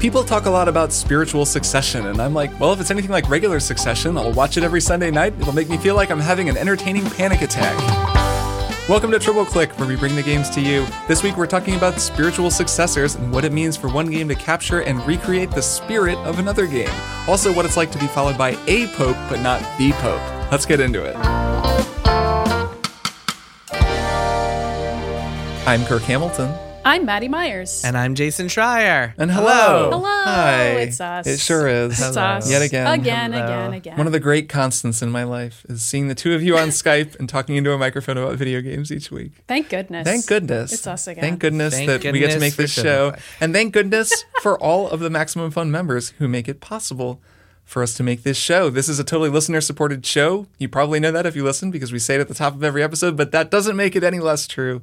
People talk a lot about spiritual succession, and I'm like, well, if it's anything like regular succession, I'll watch it every Sunday night. It'll make me feel like I'm having an entertaining panic attack. Welcome to Triple Click, where we bring the games to you. This week we're talking about spiritual successors and what it means for one game to capture and recreate the spirit of another game. Also, what it's like to be followed by a pope, but not the pope. Let's get into it. I'm Kirk Hamilton. I'm Maddy Myers. And I'm Jason Schreier. And hello. Hello. Hi. It's us. It sure is. It's Hello. us. Yet again. Again, Hello. again, again. One of the great constants in my life is seeing the two of you on Skype and talking into a microphone about video games each week. Thank goodness. Thank goodness. It's us again. Thank goodness Thank that we get to make this show. Click. And thank goodness for all of the Maximum Fun members who make it possible for us to make this show. This is a totally listener supported show. You probably know that if you listen because we say it at the top of every episode, but that doesn't make it any less true.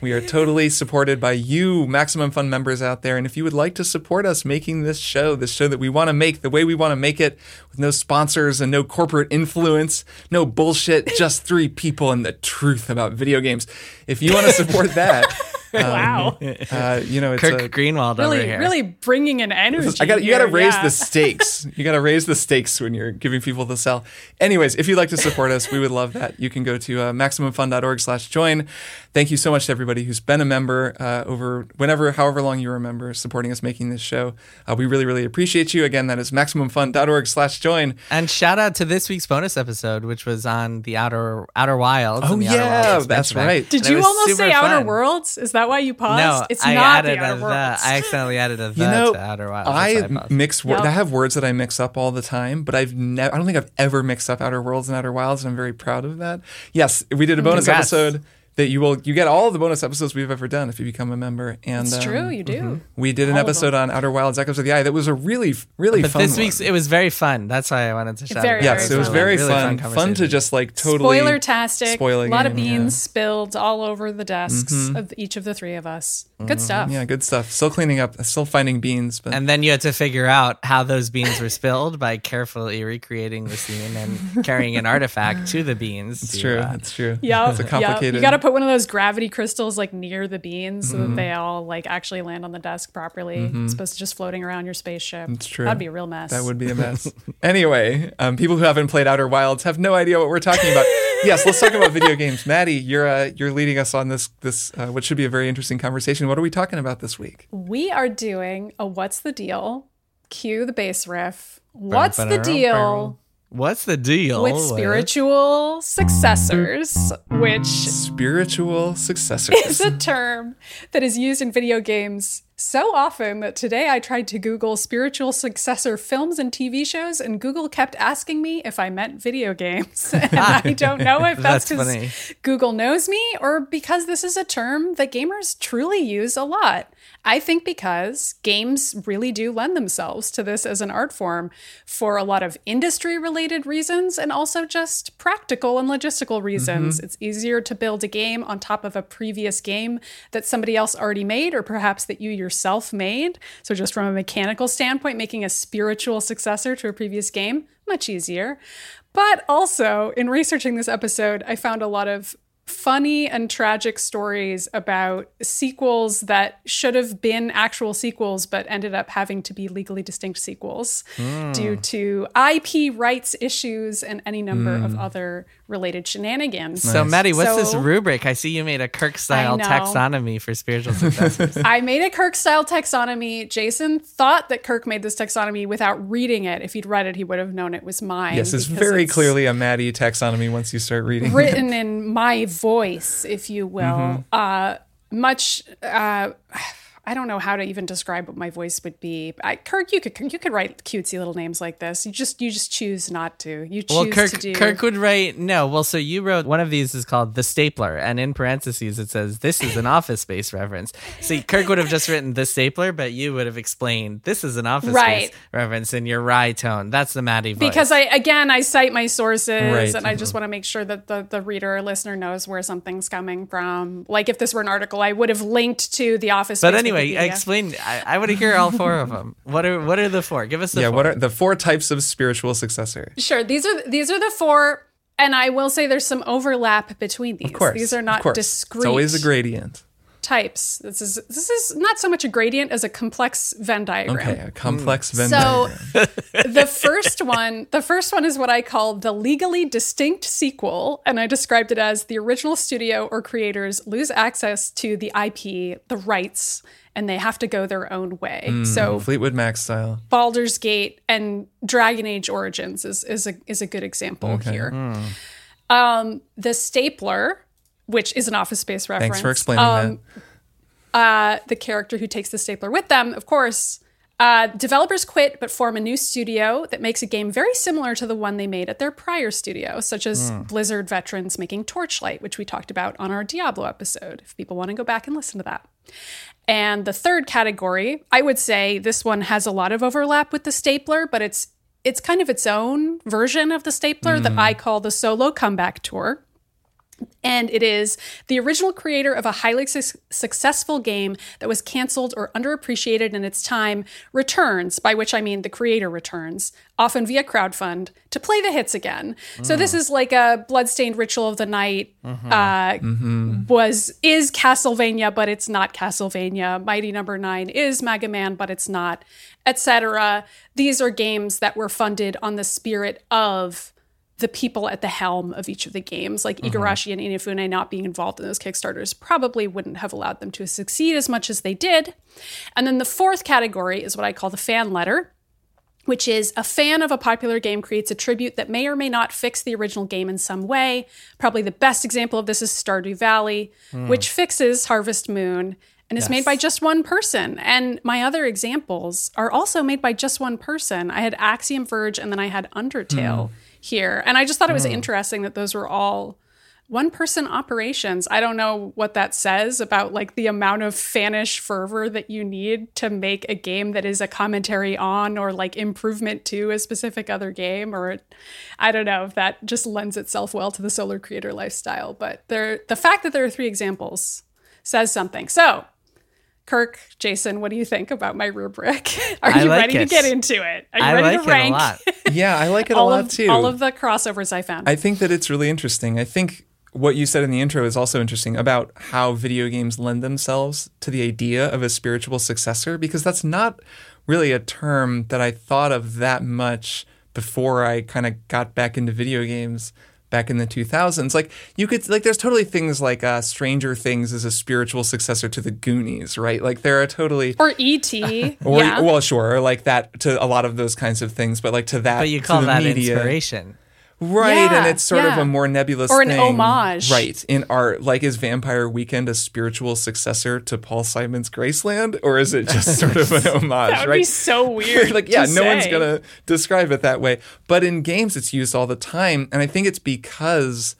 We are totally supported by you, Maximum Fun members out there. And if you would like to support us making this show, this show that we want to make the way we want to make it, with no sponsors and no corporate influence, no bullshit, just three people and the truth about video games. If you want to support that, wow. uh, you know, it's Kirk a, Greenwald over really, here. really bringing an energy. I got you got to raise yeah. the stakes. You got to raise the stakes when you're giving people the sell. Anyways, if you'd like to support us, we would love that. You can go to uh, maximumfun.org/join. Thank you so much to everybody who's been a member uh, over whenever, however long you remember, supporting us making this show. Uh, we really, really appreciate you. Again, that is maximumfun.org/join. and shout out to this week's bonus episode, which was on the Outer Outer Wilds. Oh, and Outer yeah, that's right. Did And you almost super say Outer. Worlds? Is that why you paused? No, it's I not added the Outer a the. I accidentally added a the You know, to Outer Wilds. that's why I mix words. Yep. I have words that I mix up all the time, but I've never. I don't think I've ever mixed up Outer Worlds and Outer Wilds, and I'm very proud of that. Yes, we did a bonus Congrats. episode that you will. You get all the bonus episodes we've ever done if you become a member. And it's um, true. You do. We did an All of episode on Outer Wilds: Echoes of the Eye. That was a really, really But fun. this week's one. it was very fun. That's why I wanted to shout. Very, it out. yes, very it was fun. very Really fun. Fun, to just like totally Spoiler tastic. spoil a a lot of game, yeah. beans spilled all over the desks of each of the three of us. Good stuff. Mm-hmm. Yeah, good stuff. Still cleaning up. Still finding beans, but And then you had to figure out how those beans were spilled by carefully recreating the scene and carrying an artifact to the beans. it's to, true. uh, It's true. Yeah, it's a yeah. complicated. You got to put one of those gravity crystals like near the beans so Mm-hmm. that they all like actually land on the desk properly. It's supposed to just floating around your spaceship. It's true. That'd be a real mess. That would be a mess. anyway, um, people who haven't played Outer Wilds have no idea what we're talking about. yes, let's talk about video games. Maddy, you're uh, you're leading us on this this uh, what should be a very interesting conversation. What are we talking about this week? We are doing a what's the deal? Cue the bass riff. What's the deal What's the deal with spiritual successors, which Spiritual successors. is a term that is used in video games so often that today I tried to Google spiritual successor films and TV shows, and Google kept asking me if I meant video games. and I don't know if that's That's because Google knows me or because this is a term that gamers truly use a lot. I think because games really do lend themselves to this as an art form for a lot of industry related reasons and also just practical and logistical reasons. Mm-hmm. It's easier to build a game on top of a previous game that somebody else already made or perhaps that you yourself made. So, just from a mechanical standpoint, making a spiritual successor to a previous game, much easier. But also, in researching this episode, I found a lot of funny and tragic stories about sequels that should have been actual sequels but ended up having to be legally distinct sequels hmm. due to IP rights issues and any number of hmm. other related shenanigans. So, Maddy, what's this rubric? I see you made a Kirk style taxonomy for spiritual successors. I made a Kirk style taxonomy. Jason thought that Kirk made this taxonomy without reading it. If he'd read it, he would have known it was mine. yes, it's very it's clearly a Maddy taxonomy once you start reading. It. Written in my voice, if you will. Mm-hmm. Uh, much. Uh, I don't know how to even describe what my voice would be. I, Kirk, you could you could write cutesy little names like this. You just you just choose not to. You choose Well, Kirk, to do. Kirk would write no. Well, so you wrote one of these is called the stapler, and in parentheses it says this is an Office Space reference. See, Kirk would have just written the stapler, but you would have explained this is an Office Right. Space reference in your wry tone. That's the Maddy voice. because I again I cite my sources Right. and I just want to make sure that the the reader or listener knows where something's coming from. Like if this were an article, I would have linked to the Office. But Space anyway, Wikipedia. explain. I, I want to hear all four of them. What are what are the four? Give us the yeah, four. what are the four types of spiritual successor? Sure, these are these are the four, and I will say there's some overlap between these. Of course, these are not discrete. It's always a gradient. Types. This is this is not so much a gradient as a complex Venn diagram. Okay, a complex hmm. Venn diagram. So the first one, the first one is what I call the legally distinct sequel, and I described it as the original studio or creators lose access to the IP, the rights, and they have to go their own way. Hmm, so Fleetwood Mac style. Baldur's Gate and Dragon Age Origins is is a is a good example Okay. here. Hmm. Um, the stapler, which is an Office Space reference. Thanks for explaining um, uh, the character who takes the stapler with them, of course. Uh, developers quit but form a new studio that makes a game very similar to the one they made at their prior studio, such as Blizzard veterans making Torchlight, which we talked about on our Diablo episode, if people want to go back and listen to that. And the third category, I would say this one has a lot of overlap with the stapler, but it's it's kind of its own version of the stapler that I call the solo comeback tour. And it is the original creator of a highly su- successful game that was canceled or underappreciated in its time returns, by which I mean the creator returns, often via crowdfund, to play the hits again. So this mm. is like a bloodstained ritual of the night. Mm-hmm. Uh, mm-hmm. Was is Castlevania, but it's not Castlevania. Mighty Number Nine is Mega Man, but it's not, etc. These are games that were funded on the spirit of the people at the helm of each of the games, like mm-hmm. Igarashi and Inafune not being involved in those Kickstarters, probably wouldn't have allowed them to succeed as much as they did. And then the fourth category is what I call the fan letter, which is a fan of a popular game creates a tribute that may or may not fix the original game in some way. Probably the best example of this is Stardew Valley, hmm. which fixes Harvest Moon and is made by just one person. And my other examples are also made by just one person. I had Axiom Verge and then I had Undertale hmm. here. And I just thought it was hmm. interesting that those were all one person operations. I don't know what that says about like the amount of fanish fervor that you need to make a game that is a commentary on or like improvement to a specific other game or I don't know if that just lends itself well to the solar creator lifestyle, but there the fact that there are three examples says something. So, Kirk, Jason, what do you think about my rubric? Are I you like ready to get into it? Are you I ready like to it rank a lot. Yeah, I like it a lot of too. all of the crossovers I found? I think that it's really interesting. I think what you said in the intro is also interesting about how video games lend themselves to the idea of a spiritual successor because that's not really a term that I thought of that much before I kind of got back into video games back in the 2000s like you could like there's totally things like uh, stranger things is a spiritual successor to the goonies right like there are totally or ET. or yeah. well sure or like that to a lot of those kinds of things but like to that But you to call the that media, inspiration. Right, Yeah, and it's sort of a more nebulous Or an thing. homage. Right, in art. Like, is Vampire Weekend a spiritual successor to Paul Simon's Graceland? Or is it just sort of an homage, that would right? be so weird. like, yeah, no one's going to describe it that way. But in games, it's used all the time. And I think it's because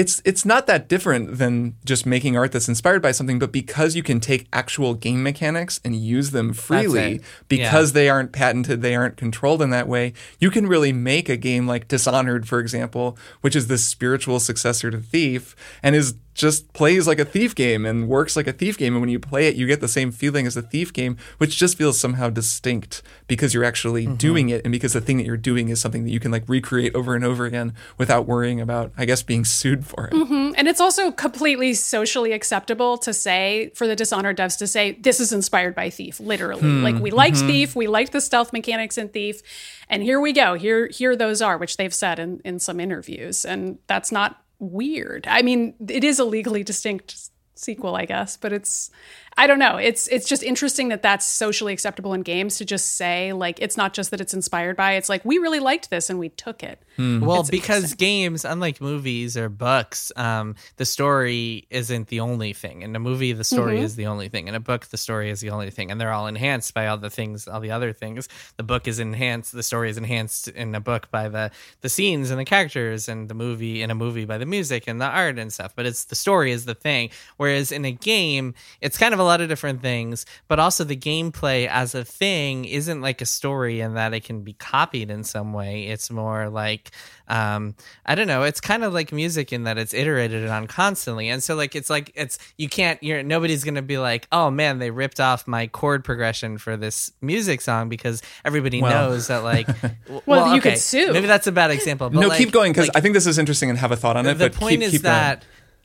it's it's not that different than just making art that's inspired by something, but because you can take actual game mechanics and use them freely, because they aren't patented, they aren't controlled in that way, you can really make a game like Dishonored, for example, which is the spiritual successor to Thief, and is just plays like a thief game and works like a thief game. And when you play it, you get the same feeling as a thief game, which just feels somehow distinct because you're actually doing it and because the thing that you're doing is something that you can like recreate over and over again without worrying about, I guess, being sued for it. And it's also completely socially acceptable to say, for the Dishonored devs to say, this is inspired by Thief, literally. Hmm, Like, we liked mm-hmm. Thief, we liked the stealth mechanics in Thief, and here we go. Here, here those are, which they've said in, in some interviews. And that's not weird. I mean, it is a legally distinct sequel, I guess, but it's I don't know. It's it's just interesting that that's socially acceptable in games to just say like it's not just that it's inspired by. It's like we really liked this and we took it. Well, because games, unlike movies or books, um, the story isn't the only thing. In a movie, the story Mm-hmm. is the only thing. In a book, the story is the only thing, and they're all enhanced by all the things, all the other things. The book is enhanced. The story is enhanced in a book by the the scenes and the characters, and the movie in a movie by the music and the art and stuff. But it's the story is the thing. Whereas in a game, it's kind of a lot of different things, but also the gameplay as a thing isn't like a story in that it can be copied in some way. It's more like um I don't know, it's kind of like music in that it's iterated on constantly. And so like it's like it's you can't you're nobody's going to be like, "Oh man, they ripped off my chord progression for this music song because everybody Well. knows that like w- Well, you could sue. Maybe that's a bad example, but no, like- keep going because like, I think this is interesting and have a thought on it. the but point keep, is keep going.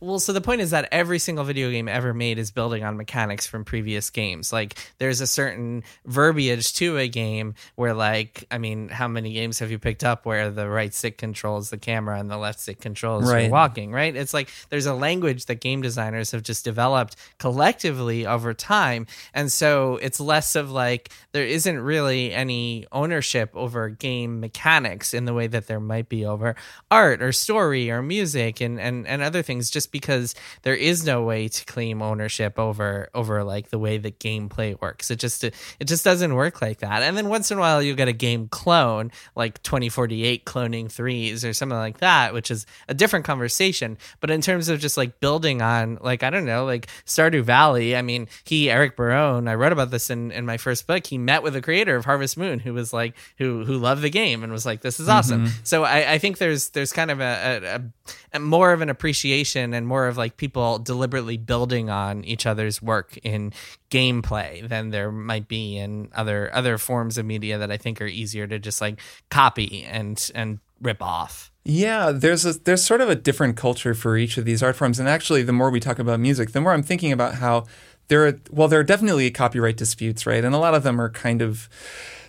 Well, so the point is that every single video game ever made is building on mechanics from previous games. Like there's a certain verbiage to a game where, like, I mean, how many games have you picked up where the right stick controls the camera and the left stick controls Right. walking? Right? It's like there's a language that game designers have just developed collectively over time, and so it's less of like there isn't really any ownership over game mechanics in the way that there might be over art or story or music and and, and other things just because there is no way to claim ownership over over like the way that gameplay works. It just it just doesn't work like that. And then once in a while you'll get a game clone like 2048 cloning threes or something like that which is a different conversation. But in terms of just like building on like i don't know like stardew valley i mean he eric barone i wrote about this in in my first book. He met with the creator of harvest moon who was like who who loved the game and was like this is awesome. Mm-hmm. So i i think there's there's kind of a, a, a more of an appreciation and more of like people deliberately building on each other's work in gameplay than there might be in other other forms of media that i think are easier to just like copy and and rip off Yeah, there's a there's sort of a different culture for each of these art forms, and actually, the more we talk about music, the more I'm thinking about how there are well, there are definitely copyright disputes, right? And a lot of them are kind of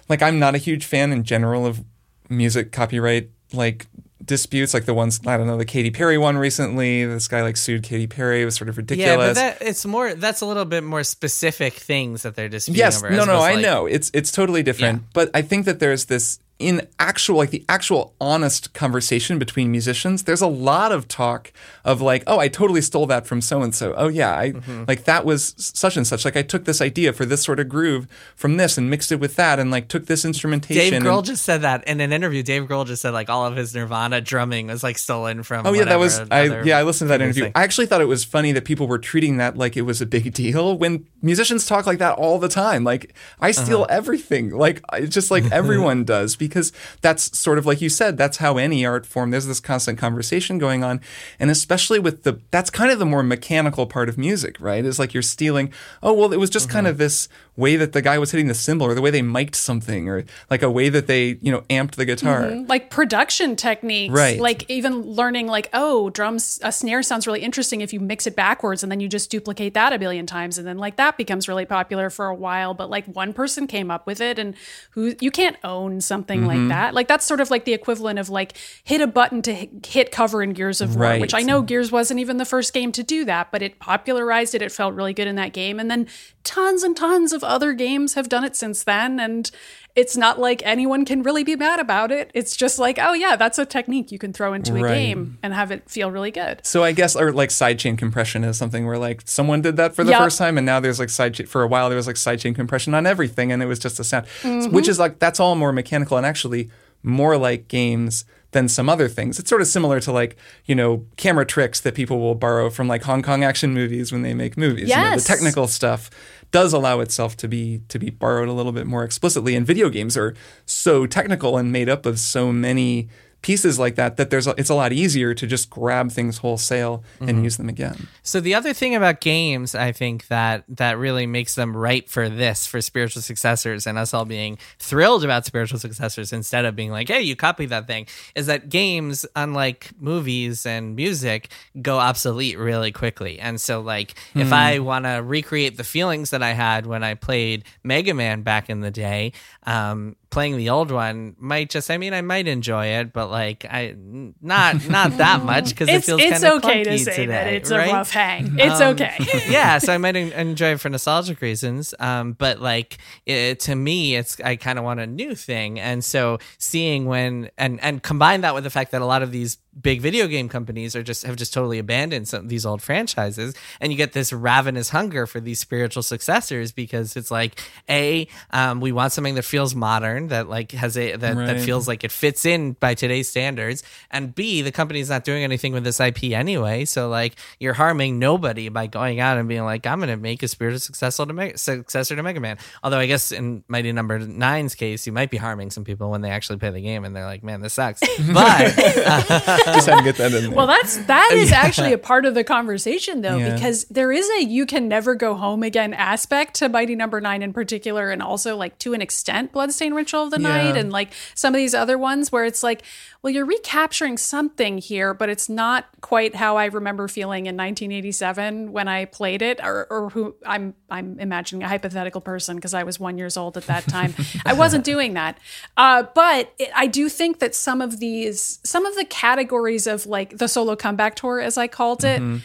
like I'm not a huge fan in general of music copyright like disputes, like the ones I don't know, the Katy Perry one recently. This guy like sued Katy Perry. It was sort of ridiculous. yeah but that it's more that's a little bit more specific things that they're disputing yes over no no i like- know it's it's totally different Yeah. but i think that there's this in actual like the actual honest conversation between musicians there's a lot of talk of like oh i totally stole that from so and so oh yeah i Mm-hmm. like that was such and such like i took this idea for this sort of groove from this and mixed it with that and like took this instrumentation Dave and- Grohl just said that in an interview. Dave Grohl just said like all of his Nirvana drumming was like stolen from. Oh yeah, that was I yeah I listened to that interview. thing. I actually thought it was funny that people were treating that like it was a big deal when musicians talk like that all the time. Like I steal Uh-huh. everything. Like it's just like everyone does because that's sort of like you said. That's how any art form. There's this constant conversation going on, and especially with the that's kind of the more mechanical part of music, right? Is like you're stealing. Oh well, it was just kind Uh-huh. of this way that the guy was hitting the cymbal or the way they mic'd something or like a way that they you know amped the guitar. like production techniques Right. like even learning like oh drums a snare sounds really interesting if you mix it backwards and then you just duplicate that a billion times and then like that becomes really popular for a while but like one person came up with it and who you can't own something Mm-hmm. like that like that's sort of like the equivalent of like hit a button to hit- hit cover in gears of war Right. which i know gears wasn't even the first game to do that but it popularized it it felt really good in that game and then tons and tons of other games have done it since then and it's not like anyone can really be mad about it. It's just like, oh yeah, that's a technique you can throw into a game and have it feel really good. So I guess, or like sidechain compression is something where like someone did that for the Yep. first time, and now there's like sidechain. For a while, there was like sidechain compression on everything, and it was just a sound, mm-hmm. which is like that's all more mechanical and actually more like games than some other things. It's sort of similar to like you know camera tricks that people will borrow from like Hong Kong action movies when they make movies. You know, Yes. the technical stuff does allow itself to be to be borrowed a little bit more explicitly, and video games are so technical and made up of so many pieces like that that there's a, it's a lot easier to just grab things wholesale and use them again. So the other thing about games, I think that that really makes them right for this, for spiritual successors, and us all being thrilled about spiritual successors instead of being like, "Hey, you copied that thing," is that games, unlike movies and music, go obsolete really quickly. And so, like, if I want to recreate the feelings that I had when I played Mega Man back in the day, um, playing the old one might just i mean i might enjoy it but like i not not that much because it feels it's okay to say today, that it's right? a rough hang. It's Um, okay. yeah, so I might enjoy it for nostalgic reasons. Um, but like it, to me, it's I kind of want a new thing, and so seeing when and and combine that with the fact that a lot of these big video game companies are just have just totally abandoned some of these old franchises, and you get this ravenous hunger for these spiritual successors because it's like a um, we want something that feels modern, that like has a that, that feels like it fits in by today's standards, and b the company's not doing anything with this IP anyway, so like you're harming nobody by going out and being like, I'm going to make a spiritual successor to Mega, successor to Mega Man. Although I guess in Mighty Number Nine's case, you might be harming some people when they actually play the game and they're like, man, this sucks. But uh, Just had to get that in there. Well, that's that is actually a part of the conversation though, Yeah. because there is a you can never go home again aspect to Mighty Number Nine in particular, and also like to an extent Bloodstained Ritual of the Night, and like some of these other ones where it's like, well, you're recapturing something here, but it's not quite how I remember feeling in 1987 when I played it, or, or who I'm I'm imagining a hypothetical person because I was one years old at that time. I wasn't doing that, uh, but it, I do think that some of these, some of the categories of like the solo comeback tour, as I called it. Mm-hmm.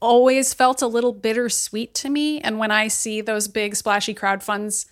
Always felt a little bittersweet to me. And when I see those big splashy crowd funds,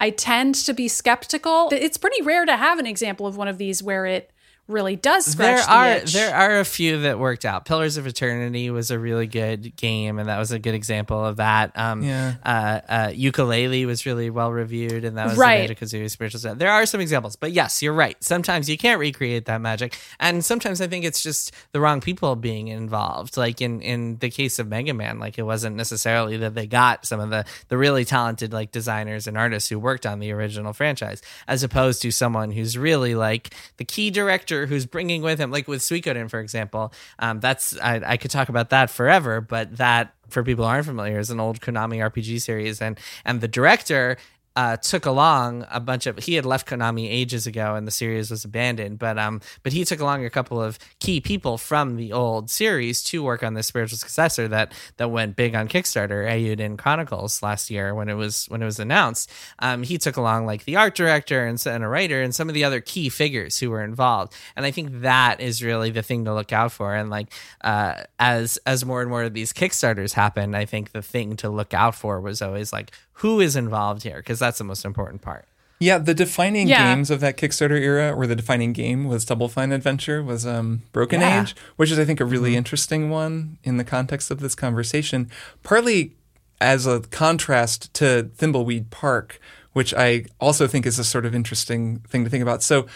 I tend to be skeptical. It's pretty rare to have an example of one of these where it really does there scratch the are itch. there are a few that worked out. Pillars of Eternity was a really good game, and that was a good example of that. Um, Yeah. uh, uh, Yooka-Laylee was really well reviewed, and that was Right. the Kazooie spiritual set. There are some examples, but yes, you're right. Sometimes you can't recreate that magic, and sometimes I think it's just the wrong people being involved. Like in in the case of Mega Man, like it wasn't necessarily that they got some of the the really talented like designers and artists who worked on the original franchise, as opposed to someone who's really like the key director who's bringing with him, like with Suikoden, for example. Um, that's I, I could talk about that forever, but that for people who aren't familiar is an old Konami RPG series, and and the director uh, took along a bunch of he had left Konami ages ago and the series was abandoned but um but he took along a couple of key people from the old series to work on the spiritual successor that that went big on Kickstarter Eiyuden Chronicles last year when it was when it was announced. Um he took along like the art director and, and a writer and some of the other key figures who were involved. And I think that is really the thing to look out for. And like uh as as more and more of these Kickstarters happen I think the thing to look out for was always like who is involved here because that's the most important part Yeah, the defining Yeah. games of that Kickstarter era, or the defining game was Double Fine Adventure, was um, Broken Yeah. Age, which is I think a really interesting one in the context of this conversation. Partly as a contrast to Thimbleweed Park, which I also think is a sort of interesting thing to think about. So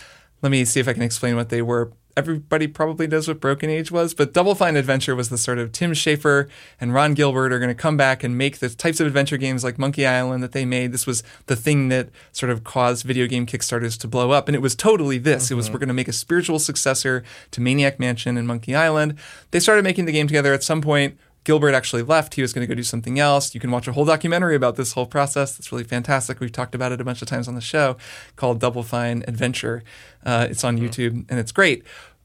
let me see if I can explain what they were. Everybody probably knows what Broken Age was, but Double Fine Adventure was the sort of Tim Schafer and Ron Gilbert are going to come back and make the types of adventure games like Monkey Island that they made. This was the thing that sort of caused video game Kickstarters to blow up. And it was totally this. It was, mm-hmm. we're going to make a spiritual successor to Maniac Mansion and Monkey Island. They started making the game together at some point. Gilbert actually left. He was going to go do something else. You can watch a whole documentary about this whole process. That's really fantastic. We've talked about it a bunch of times on the show called Double Fine Adventure. Uh, it's on YouTube and it's great.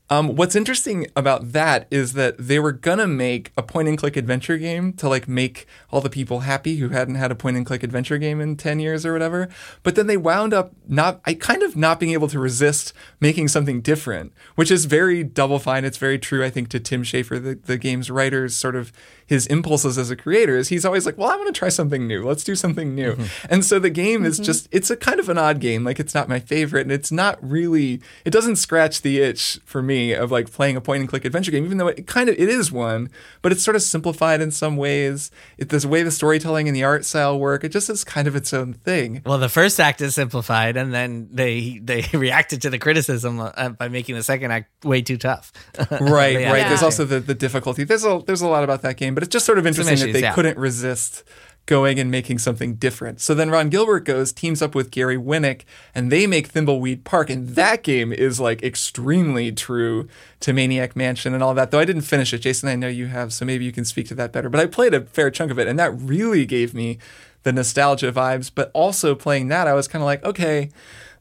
Um, what's interesting about that is that they were gonna make a point and click adventure game to like make all the people happy who hadn't had a point and click adventure game in 10 years or whatever. But then they wound up not, I kind of not being able to resist making something different, which is very double fine. It's very true, I think, to Tim Schafer, the, the game's writer's sort of his impulses as a creator is he's always like, well, I want to try something new. Let's do something new. And so the game is just, it's a kind of an odd game. Like it's not my favorite and it's not really, it doesn't scratch the itch for me of like playing a point and click adventure game, even though it kind of, it is one, but it's sort of simplified in some ways. It, the way the storytelling and the art style work, it just is kind of its own thing. Well, the first act is simplified, and then they they reacted to the criticism uh, by making the second act way too tough. right, Yeah. right. There's also the, the difficulty. There's a there's a lot about that game, but it's just sort of interesting issues, that they yeah. couldn't resist going and making something different. So then Ron Gilbert goes, teams up with Gary Winnick, and they make Thimbleweed Park, and that game is like extremely true to Maniac Mansion and all that. Though I didn't finish it, Jason. I know you have, so maybe you can speak to that better. But I played a fair chunk of it, and that really gave me the nostalgia vibes. But also playing that, I was kind of like, okay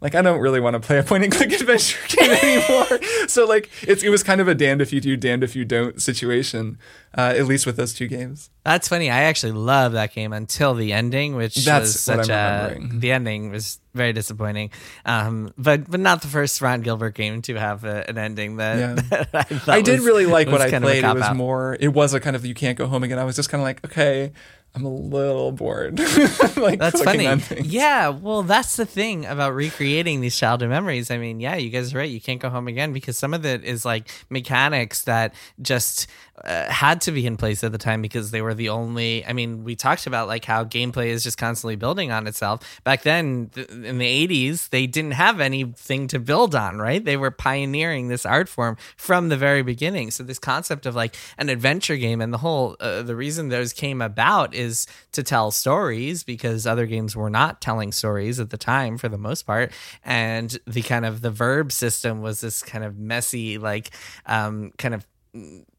like I don't really want to play a point and click adventure game anymore. so like it's it was kind of a damned if you do, damned if you don't situation, uh, at least with those two games. That's funny. I actually love that game until the ending, which That's was what such I'm a remembering. the ending was very disappointing. Um, but but not the first Ron Gilbert game to have a, an ending that, Yeah. that I, I did was- really like what I kind of a played. It was cop-out. more. It was a kind of you can't go home again. I was just kind of like, okay, I'm a little bored. like That's funny. Yeah, well, that's the thing about recreating these childhood memories. I mean, yeah, you guys are right. You can't go home again because some of it is like mechanics that just uh, had to be in place at the time because they were the only. I mean, we talked about like how gameplay is just constantly building on itself. Back then, th- in the 80s, they didn't have anything to build on, right? They were pioneering this art form from the very beginning. So, this concept of like an adventure game and the whole, uh, the reason those came about is is to tell stories because other games were not telling stories at the time for the most part. And the kind of the verb system was this kind of messy, like um, kind of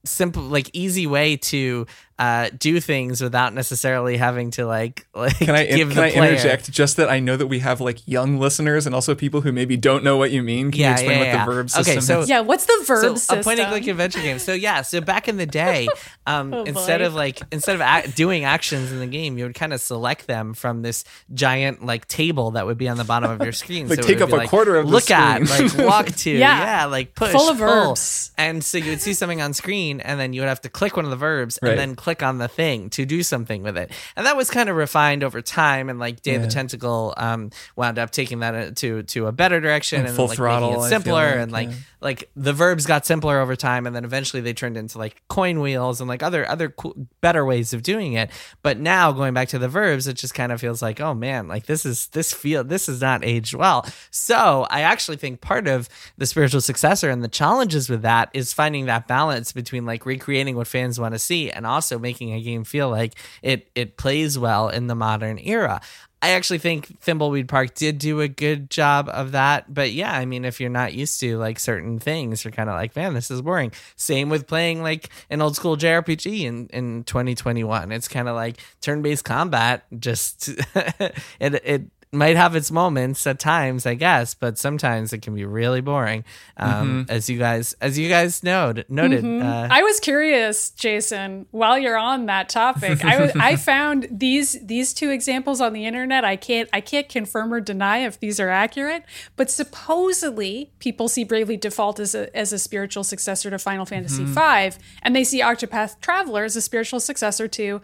simple like easy way to uh, do things without necessarily having to like like Can I, give can the I player. interject just that I know that we have like young listeners and also people who maybe don't know what you mean. Can you explain yeah, what yeah. the verb system Okay, so- is? Yeah, what's the verb so system? a point and click adventure game. So yeah, so back in the day, um, Oh, instead boy. of like instead of ac doing actions in the game, you would kind of select them from this giant like table that would be on the bottom of your screen. Like, so it take would up a like, quarter of the look at, like walk to, Yeah. yeah, like push, Full of pull. verbs. And so you would see something on screen, and then you would have to click one of the verbs, Right. and then click on the thing to do something with it. And that was kind of refined over time. And like Day of the Tentacle um, wound up taking that uh, to to a better direction And and, Full like Throttle, making it simpler like, and like yeah. like the verbs got simpler over time and then eventually they turned into like coin wheels and like other other cool, better ways of doing it but now going back to the verbs it just kind of feels like oh man like this is this feel this is not aged well so i actually think part of the spiritual successor and the challenges with that is finding that balance between like recreating what fans want to see and also making a game feel like it it plays well in the modern era I actually think Thimbleweed Park did do a good job of that. But yeah, I mean, if you're not used to like certain things, you're kind of like, man, this is boring. Same with playing like an old school JRPG in, in 2021. It's kind of like turn based combat. Just it it might have its moments at times, I guess, but sometimes it can be really boring. Um, As you guys as you guys noted noted. Uh, I was curious, Jason. While you're on that topic, I was I found these these two examples on the internet. I can't I can't confirm or deny if these are accurate, but supposedly people see Bravely Default as a as a spiritual successor to Final Fantasy V, and they see Octopath Traveler as a spiritual successor to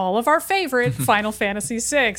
all of our favorite Final Fantasy VI.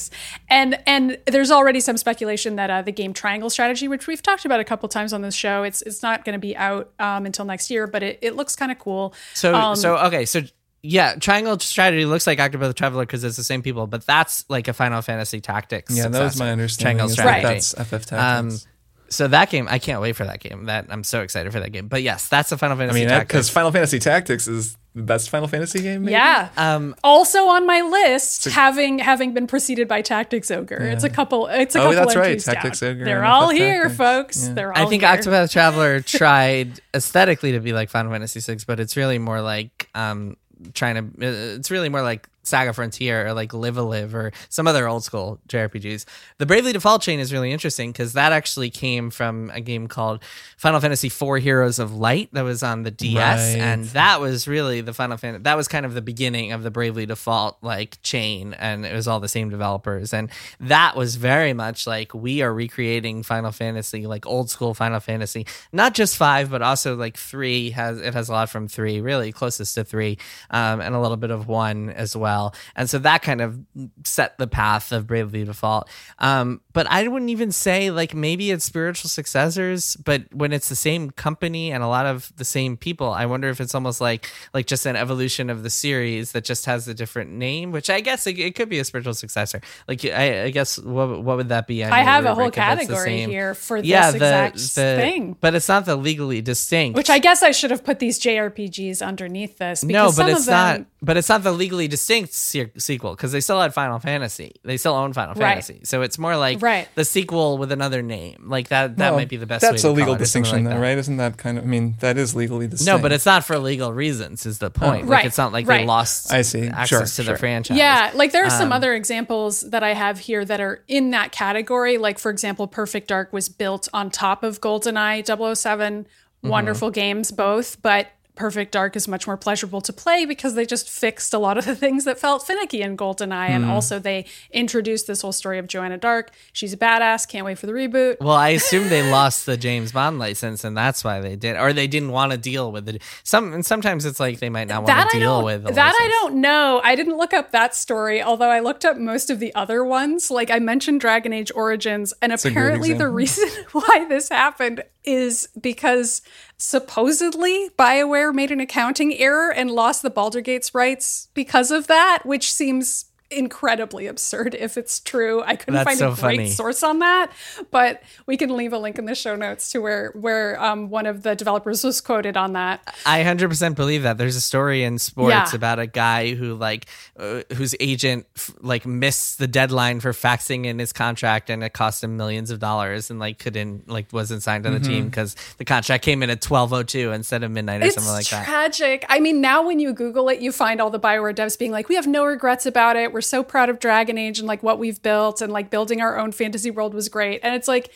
And and there's already some speculation that uh, the game Triangle Strategy, which we've talked about a couple times on this show, it's it's not going to be out um, until next year, but it, it looks kind of cool. So Um, so okay, so yeah, Triangle Strategy looks like Octopath the Traveler because it's the same people, but that's like a Final Fantasy Tactics. yeah, that was my understanding. Triangle Strategy. that that's FF Um, Tactics. So that game, I can't wait for that game. That I'm so excited for that game. But yes, that's the Final Fantasy. I mean, Tactics. because Final Fantasy Tactics is the best Final Fantasy game. Maybe? yeah. um, also on my list, having having been preceded by Tactics Ogre. It's a couple. It's a Oh, couple that's right, entries Tactics down. Ogre They're and all FF here, Tactics. folks. Yeah. They're all here. I think here. Octopath Traveler tried aesthetically to be like Final Fantasy VI, but it's really more like um trying to. uh, It's really more like Saga Frontier or like Live a Live or some other old school JRPGs. The Bravely Default chain is really interesting because that actually came from a game called Final Fantasy IV Heroes of Light that was on the DS, Right. and that was really the Final Fantasy. That was kind of the beginning of the Bravely Default like chain, and it was all the same developers, and that was very much like we are recreating Final Fantasy, like old school Final Fantasy, not just five, but also like three has it has a lot from three, really closest to three, um, and a little bit of one as well, and so that kind of set the path of Bravely Default. Um, but I wouldn't even say like maybe it's spiritual successors, but when it's the same company and a lot of the same people, I wonder if it's almost like like just an evolution of the series that just has a different name, which I guess it, it could be a spiritual successor. Like I, I guess what what would that be? on I have a whole rubric if it's the category here for this Yeah, the, exact the thing. but it's not the legally distinct. Which I guess I should have put these JRPGs underneath this. no, Because but some it's of them, not. But it's not the legally distinct se- sequel because they still had Final Fantasy. They still own Final Right. Fantasy, so it's more like Right. the sequel with another name. Like that. That Well, might be the best. That's way a to legal call it, or something distinction, like though, that. right? Isn't that kind of? I mean, that is legally distinct. No, but it's not for legal reasons. Is the point? Like Right, it's not like right. they lost. I see. access Sure, to sure. the franchise. Yeah, like there are Um, some other examples that I have here that are in that category. Like, for example, Perfect Dark was built on top of GoldenEye 007. Mm-hmm. Wonderful games, both, but Perfect Dark is much more pleasurable to play because they just fixed a lot of the things that felt finicky in GoldenEye. And Mm-hmm. also, they introduced this whole story of Joanna Dark. She's a badass. Can't wait for the reboot. Well, I assume they lost the James Bond license, and that's why they did, or they didn't want to deal with it. Some and sometimes it's like they might not want to deal with the that I don't know. I didn't look up that story, although I looked up most of the other ones. Like I mentioned Dragon Age Origins, and apparently the reason why this happened is because supposedly BioWare made an accounting error and lost the Baldur's Gate rights because of that, which seems incredibly absurd if it's true. I couldn't That's find so a great funny. source on that, but we can leave a link in the show notes to where where um, one of the developers was quoted on that. I 100% believe that. There's a story in sports Yeah. about a guy who like uh, whose agent f- like missed the deadline for faxing in his contract and it cost him millions of dollars and like couldn't like wasn't signed to the team because the contract came in at 12:02 instead of midnight or It's something like that. tragic. I mean, now when you Google it, you find all the Bioware devs being like, "We have no regrets about it. We're so proud of Dragon Age and like what we've built, and like building our own fantasy world was great." And it's like,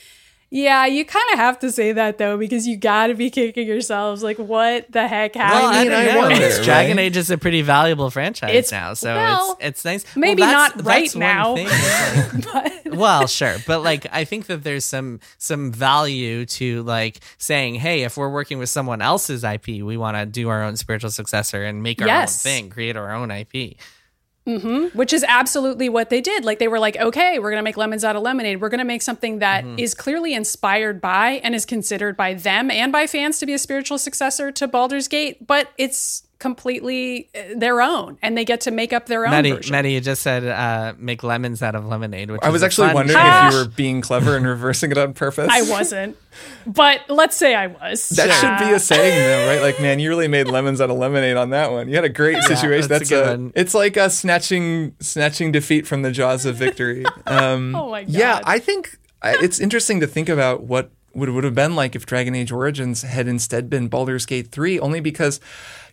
yeah, you kind of have to say that though because you got to be kicking yourselves. Like, what the heck happened? Well, I, mean, I wonder, It's- Dragon right? Age is a pretty valuable franchise It's- now, so well, it's it's nice. maybe well, that's- not right that's now. thing. It's like- well, sure, but like I think that there's some some value to like saying, hey, if we're working with someone else's IP, we want to do our own spiritual successor and make our Yes. own thing, create our own IP. Which is absolutely what they did. Like they were like, okay, we're going to make lemons out of lemonade. We're going to make something that is Mm-hmm. clearly inspired by and is considered by them and by fans to be a spiritual successor to Baldur's Gate, but it's completely uh, their own and they get to make up their own Maddy, version. Maddy, you just said uh, make lemons out of lemonade. Which I was actually fun- wondering Ah! if you were being clever and reversing it on purpose. I wasn't. But let's say I was. That should be a saying, though, right? Like, man, you really made lemons out of lemonade on that one. You had a great situation. that's That's, a good a. one. It's like a snatching, snatching defeat from the jaws of victory. Um, Oh my God. Yeah, I think it's interesting to think about what would would have been like if Dragon Age Origins had instead been Baldur's Gate three. Only because,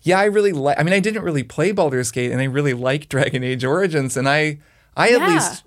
yeah, I really like. I mean, I didn't really play Baldur's Gate, and I really like Dragon Age Origins, and I, I at least.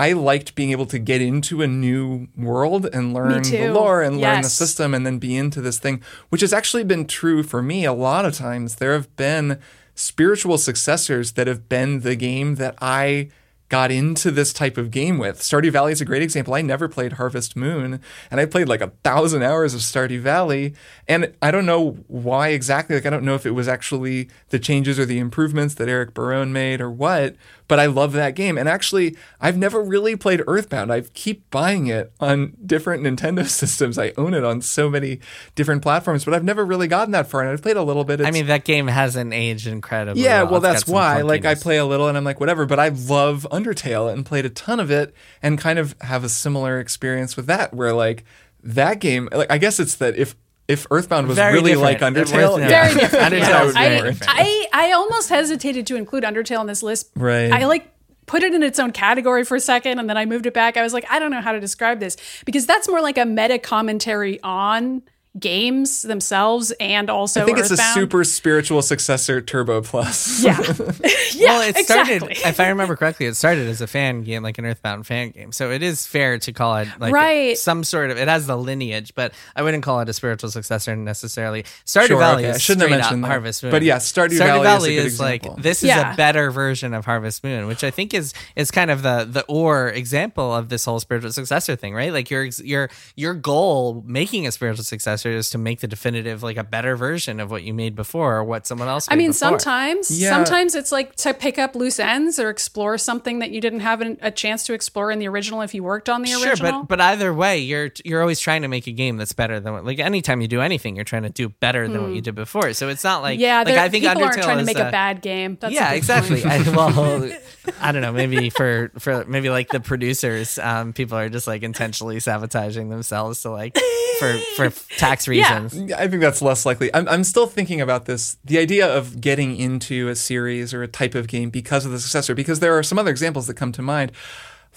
I liked being able to get into a new world and learn the lore and learn the system and then be into this thing, which has actually been true for me a lot of times. There have been spiritual successors that have been the game that I got into this type of game with. Stardew Valley is a great example. I never played Harvest Moon, and I played like a thousand hours of Stardew Valley, and I don't know why exactly. Like I don't know if it was actually the changes or the improvements that Eric Barone made or what, but I love that game. And actually, I've never really played Earthbound. I keep buying it on different Nintendo systems. I own it on so many different platforms, but I've never really gotten that far. And I've played a little bit. I mean, that game hasn't aged incredibly. yeah, well, well, that's why. Like, I play a little and I'm like, whatever. But I love Undertale and played a ton of it and kind of have a similar experience with that, where like that game, like, I guess it's that if if Earthbound was Very really different. like Undertale, Very yeah. Very different. Undertale That is would be I, more. I, I almost hesitated to include Undertale in this list. Right. I like put it in its own category for a second and then I moved it back. I was like, I don't know how to describe this because that's more like a meta commentary on games themselves and also I think it's a super spiritual successor, Turbo Plus. yeah. yeah, well, it started. exactly. If I remember correctly, it started as a fan game, like an Earthbound fan game. So it is fair to call it like Right. some sort of. It has the lineage, but I wouldn't call it a spiritual successor necessarily. Stardew Sure, Valley okay. I is shouldn't have straight mentioned up that. Harvest Moon. But yeah, Stardew Valley is a good like example. this is Yeah. a better version of Harvest Moon, which I think is is kind of the the or example of this whole spiritual successor thing, right? Like your your your goal making a spiritual successor is to make the definitive like a better version of what you made before or what someone else. I mean, before. sometimes, Yeah. sometimes it's like to pick up loose ends or explore something that you didn't have an, a chance to explore in the original if you worked on the Sure, original. but but either way, you're you're always trying to make a game that's better than what, like anytime you do anything, you're trying to do better than what you did before. So it's not like Hmm. yeah, like I think people Undertale aren't trying to make a, a bad game. That's yeah, exactly. I, well, I don't know. Maybe for for maybe like the producers, um, people are just like intentionally sabotaging themselves to like for for tax Yeah. I think that's less likely. I'm, I'm still thinking about this the idea of getting into a series or a type of game because of the successor, because there are some other examples that come to mind.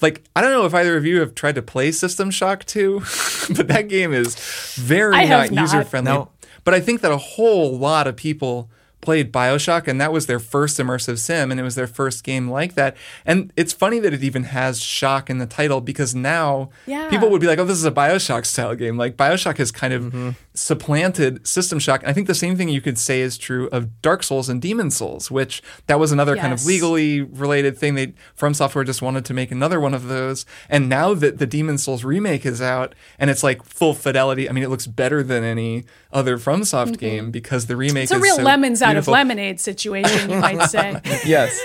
Like, I don't know if either of you have tried to play System Shock 2, but that game is very not not. user friendly. No. But I think that a whole lot of people played Bioshock, and that was their first immersive sim, and it was their first game like that. And it's funny that it even has shock in the title because now Yeah. people would be like, oh, this is a Bioshock style game. Like, Bioshock has kind of Mm-hmm. Supplanted System Shock. And I think the same thing you could say is true of Dark Souls and Demon's Souls, which that was another kind of legally related thing. They From Software just wanted to make another one of those. And now that the Demon's Souls remake is out and it's like full fidelity, I mean, it looks better than any other FromSoft game because the remake Mm-hmm. It's a real so lemons out of lemonade situation, you might say. yes.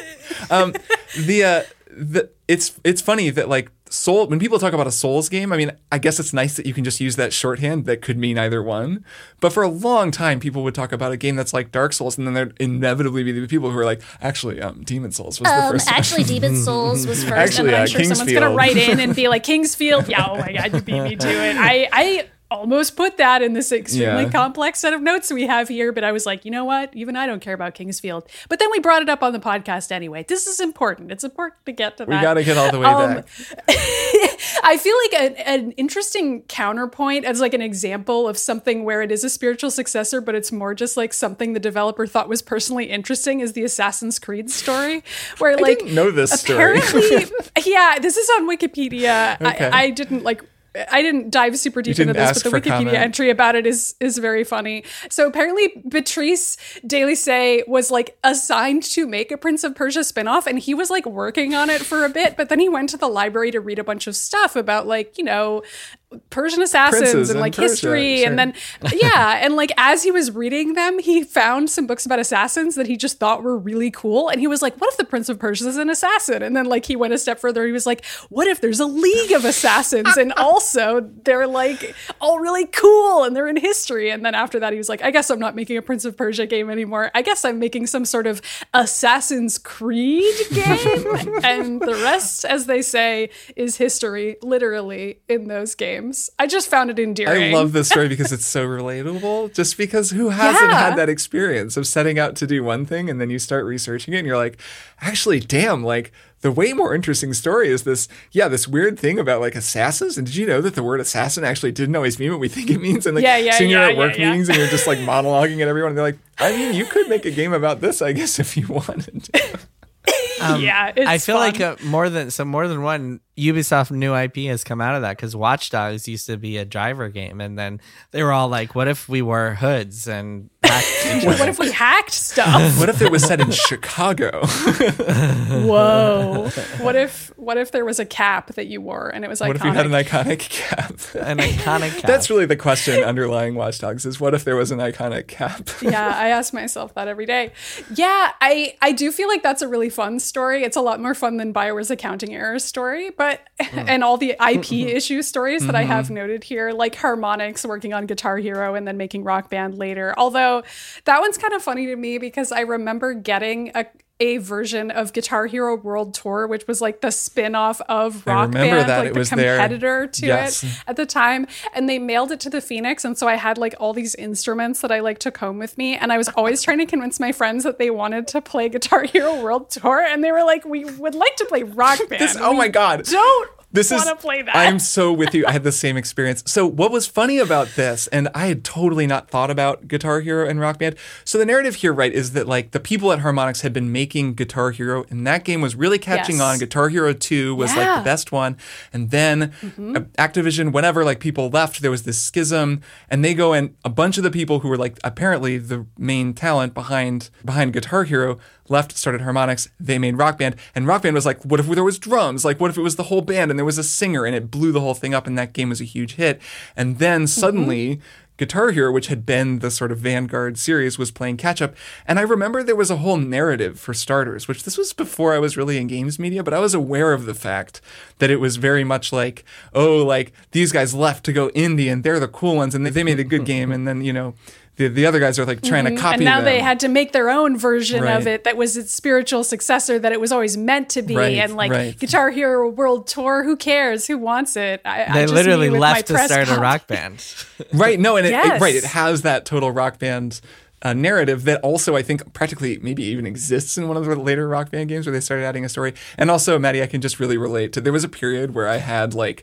Um, the uh, the it's it's funny that like Soul, when people talk about a Souls game, I mean, I guess it's nice that you can just use that shorthand that could mean either one. But for a long time, people would talk about a game that's like Dark Souls, and then there'd inevitably be the people who are like, actually, um, Demon's Souls was the Um, first one. actually, Demon Souls was first. Actually, and uh, I'm sure someone's gonna write in and be like King's Field. Yeah, oh my god, you beat me to it. I I almost put that in this extremely Yeah. complex set of notes we have here, but I was like, you know what? Even I don't care about King's Field. But then we brought it up on the podcast anyway. This is important. It's important to get to that. we got to get all the way Um, back. I feel like a, an interesting counterpoint as like an example of something where it is a spiritual successor, but it's more just like something the developer thought was personally interesting is the Assassin's Creed story, where like didn't know this story. apparently, yeah, this is on Wikipedia. Okay. I, I didn't like. I didn't dive super deep into this, but the Wikipedia comment. entry about it is is very funny. So apparently, Patrice Désilets was like assigned to make a Prince of Persia spinoff, and he was like working on it for a bit. But then he went to the library to read a bunch of stuff about like you know Persian assassins Princes and like Persia, history, sure. and then yeah, and like as he was reading them, he found some books about assassins that he just thought were really cool, and he was like, "What if the Prince of Persia is an assassin?" And then like he went a step further, he was like, "What if there's a league of assassins, and also they're like all really cool and they're in history?" And then after that, he was like, "I guess I'm not making a Prince of Persia game anymore. I guess I'm making some sort of Assassin's Creed game." and the rest, as they say, is history, literally in those games. I just found it endearing. I love this story because it's so relatable. Just because who hasn't Yeah. had that experience of setting out to do one thing and then you start researching it and you're like, actually, damn, like the way more interesting story is this, yeah, this weird thing about like assassins. And did you know that the word assassin actually didn't always mean what we think it means? And like, Yeah, yeah, soon you're yeah, at work yeah, yeah. meetings and you're just like monologuing at everyone. And they're like, I mean, you could make a game about this, I guess, if you wanted to. yeah, it's I feel fun. like uh, more than so more than one Ubisoft new IP has come out of that because Watch Dogs used to be a driver game, and then they were all like, "What if we wore hoods and hacked what if we hacked stuff? What if it was set in Chicago? Whoa. What if what if there was a cap that you wore and it was iconic? What if you had an iconic cap? An iconic. Cap. That's really the question underlying Watch Dogs is what if there was an iconic cap? yeah, I ask myself that every day. Yeah, I I do feel like that's a really fun story. It's a lot more fun than Bioware's accounting error story, but Mm. and all the IP mm-hmm. issue stories that I mm-hmm. have noted here, like Harmonix working on Guitar Hero and then making Rock Band later. Although that one's kind of funny to me because I remember getting a a version of Guitar Hero World Tour, which was like the spin-off of I Rock remember Band, that. like It the was there. competitor to Yes. it at the time and they mailed it to the phoenix and so i had like all these instruments that i like took home with me and i was always trying to convince my friends that they wanted to play guitar hero world tour and they were like we would like to play rock band This, oh my god. don't This is play that I'm so with you. I had the same experience. So what was funny about this, and I had totally not thought about Guitar Hero and Rock Band. So the narrative here, right, is that like the people at Harmonix had been making Guitar Hero, and that game was really catching Yes. on. Guitar Hero 2 was like Yeah. Mm-hmm. the best one. And then uh, Activision, whenever like people left, there was this schism, and they go and a bunch of the people who were like apparently the main talent behind behind Guitar Hero left, started Harmonix, they made Rock Band, and Rock Band was like, what if there was drums? Like, what if it was the whole band and there was a singer and it blew the whole thing up and that game was a huge hit? And then mm-hmm. suddenly, Guitar Hero, which had been the sort of vanguard series, was playing catch up. And I remember there was a whole narrative for starters, which this was before I was really in games media, but I was aware of the fact that it was very much like, oh, like these guys left to go indie and they're the cool ones and they made a good game. And then, you know, the, the other guys are like trying to copy Mm-hmm. and now them. they had to make their own version Right. of it that was its spiritual successor that it was always meant to be Right, and like right. guitar hero world tour who cares who wants it I, I They just literally meet my left to press start a rock band. Right. No, and it, it- right, it has that total rock band uh, narrative that also I think practically maybe even exists in one of the later rock band games where they started adding a story. And also, Maddy, I can just really relate to. There was a period where I had like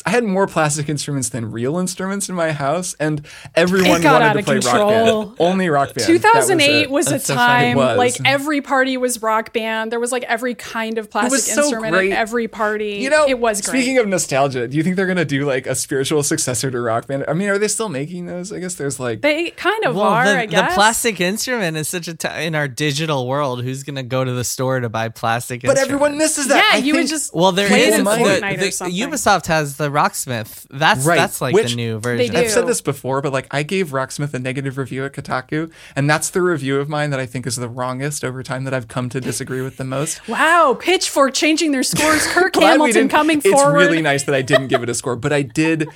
s- I had more plastic instruments than real instruments in my house, and everyone got wanted out to of play rock control. band. Only rock band. That was 2008 it. was, a That's so funny. time was. like every party was rock band. There was like every kind of plastic was so instrument great. at every party. You know, it was great. Speaking of nostalgia, do you think they're gonna do like a spiritual successor to Rock Band? I mean, are they still making those? I guess there's like they kind of Well, are. the, I the plastic instrument is such a t- in our digital world. Who's gonna go to the store to buy plastic? Instruments? But instruments? everyone misses that. Yeah, I you would just Well, there is play is it People at the, the- Ubisoft has the the Rocksmith. That's Right, that's like which- the new version. do. I've said this before, but like I gave Rocksmith a negative review at Kotaku, and that's the review of mine that I think is the wrongest over time that I've come to disagree with the most. Wow, Pitchfork changing their scores. Kirk Glad Hamilton didn't- coming it's forward. really nice that I didn't give it a score, but I did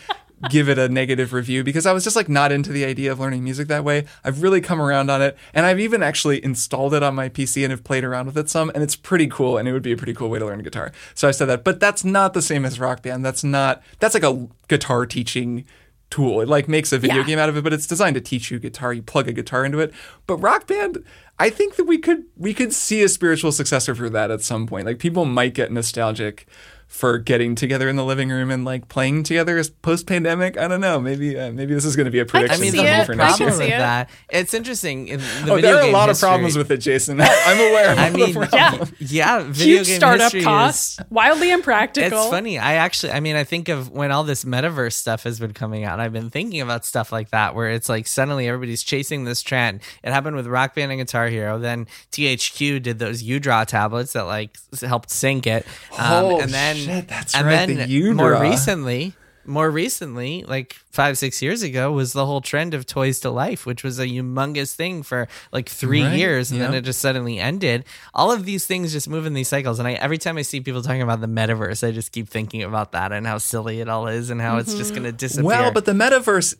give it a negative review because I was just like not into the idea of learning music that way. I've really come around on it, and I've even actually installed it on my PC and have played around with it some, and it's pretty cool, and it would be a pretty cool way to learn guitar. So I said that, but that's not the same as Rock Band. That's not. That's like a guitar teaching tool. It like makes a video Yeah. game out of it, but it's designed to teach you guitar. You plug a guitar into it. But Rock Band, I think that we could we could see a spiritual successor for that at some point. Like people might get nostalgic for getting together in the living room and like playing together is post pandemic. I don't know. Maybe uh, maybe this is going to be a prediction mean, see the for me it. whole for I next problem year. with it. that, it's interesting. In the Oh, video there are a game lot of problems with it, Jason. I'm aware. Of I all the mean, problems. yeah, video Huge game startup history is- costs, wildly impractical. It's funny. I actually, I mean, I think of when all this metaverse stuff has been coming out. I've been thinking about stuff like that, where it's like suddenly everybody's chasing this trend. It happened with Rock Band and Guitar Hero. Then THQ did those UDraw tablets that like helped sync it. Um, Oh, and then, shit, that's and right, then the UDraw. more recently. More recently, like five, six years ago, was the whole trend of Toys to Life, which was a humongous thing for like three Right, years, and then it just suddenly ended. All of these things just move in these cycles, and I every time I see people talking about the metaverse, I just keep thinking about that and how silly it all is, and how it's just mm-hmm. going to disappear. Well, but the metaverse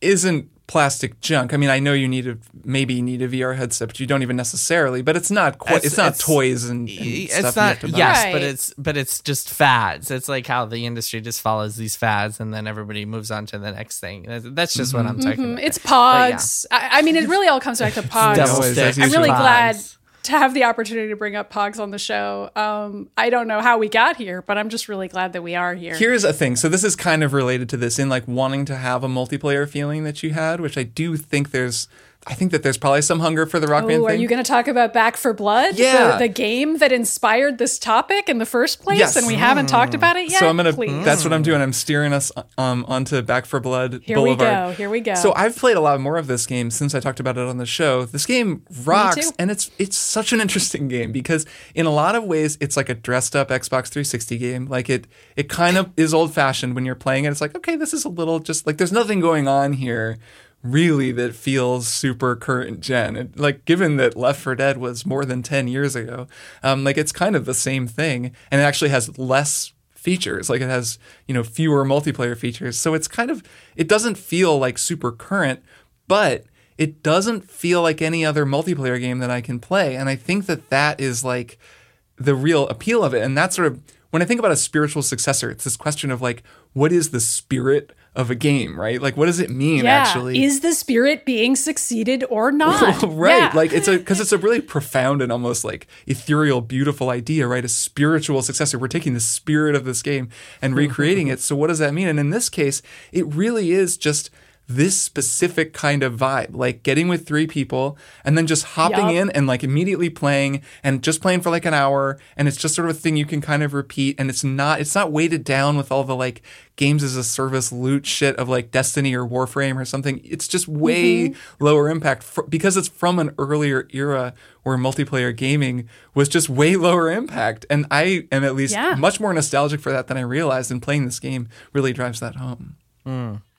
isn't plastic junk. I mean, I know you need a maybe you need a VR headset, but you don't even necessarily. But it's not quite. It's, It's- not it's- toys and, and it's stuff you not have to buy. yes, Right. but it's but it's just fads. It's like how the industry just follows these fads, and then everybody moves on to the next thing. That's, that's just what mm-hmm. I'm talking mm-hmm. about. It's But yeah. I, I mean, it really all comes back to Pogs. Double always, stick. as I'm really usual. glad Pogs. To have the opportunity to bring up Pogs on the show. Um, I don't know how we got here, but I'm just really glad that we are here. Here's a thing. So this is kind of related to this in like wanting to have a multiplayer feeling that you had, which I do think there's. I think that there's probably some hunger for the rock band Oh, are thing. you going to talk about Back 4 Blood? Yeah. The, the game that inspired this topic in the first place, Yes. and we haven't talked about it yet? so I'm gonna. That's what I'm doing. I'm steering us um, onto Back 4 Blood Here Boulevard. we go. Here we go. So I've played a lot more of this game since I talked about it on the show. This game rocks, and it's it's such an interesting game because in a lot of ways it's like a dressed up Xbox 360 game. Like it it kind of is old fashioned when you're playing it. It's like okay, this is a little just like there's nothing going on here really that feels super current gen. Like given that Left 4 Dead was more than 10 years ago, um, like it's kind of the same thing, and it actually has less features. Like it has you know fewer multiplayer features. So it's kind of it doesn't feel like super current but it doesn't feel like any other multiplayer game that i can play. And i think that that is like the real appeal of it. And that's sort of when i think about a spiritual successor it's this question of like what is the spirit of a game right? Like what does it mean yeah. actually? Is the spirit being succeeded or not? right Yeah. like it's a because it's a really profound and almost like ethereal beautiful idea right? A spiritual successor. We're taking the spirit of this game and mm-hmm. recreating it. So what does that mean? And in this case it really is just this specific kind of vibe like getting with three people and then just hopping Yup. in and like immediately playing and just playing for like an hour and it's just sort of a thing you can kind of repeat and it's not it's not weighted down with all the like games as a service loot shit of like Destiny or Warframe or something it's just way Mm-hmm. lower impact fr- because it's from an earlier era where multiplayer gaming was just way lower impact and I am at least Yeah. much more nostalgic for that than I realized and playing this game really drives that home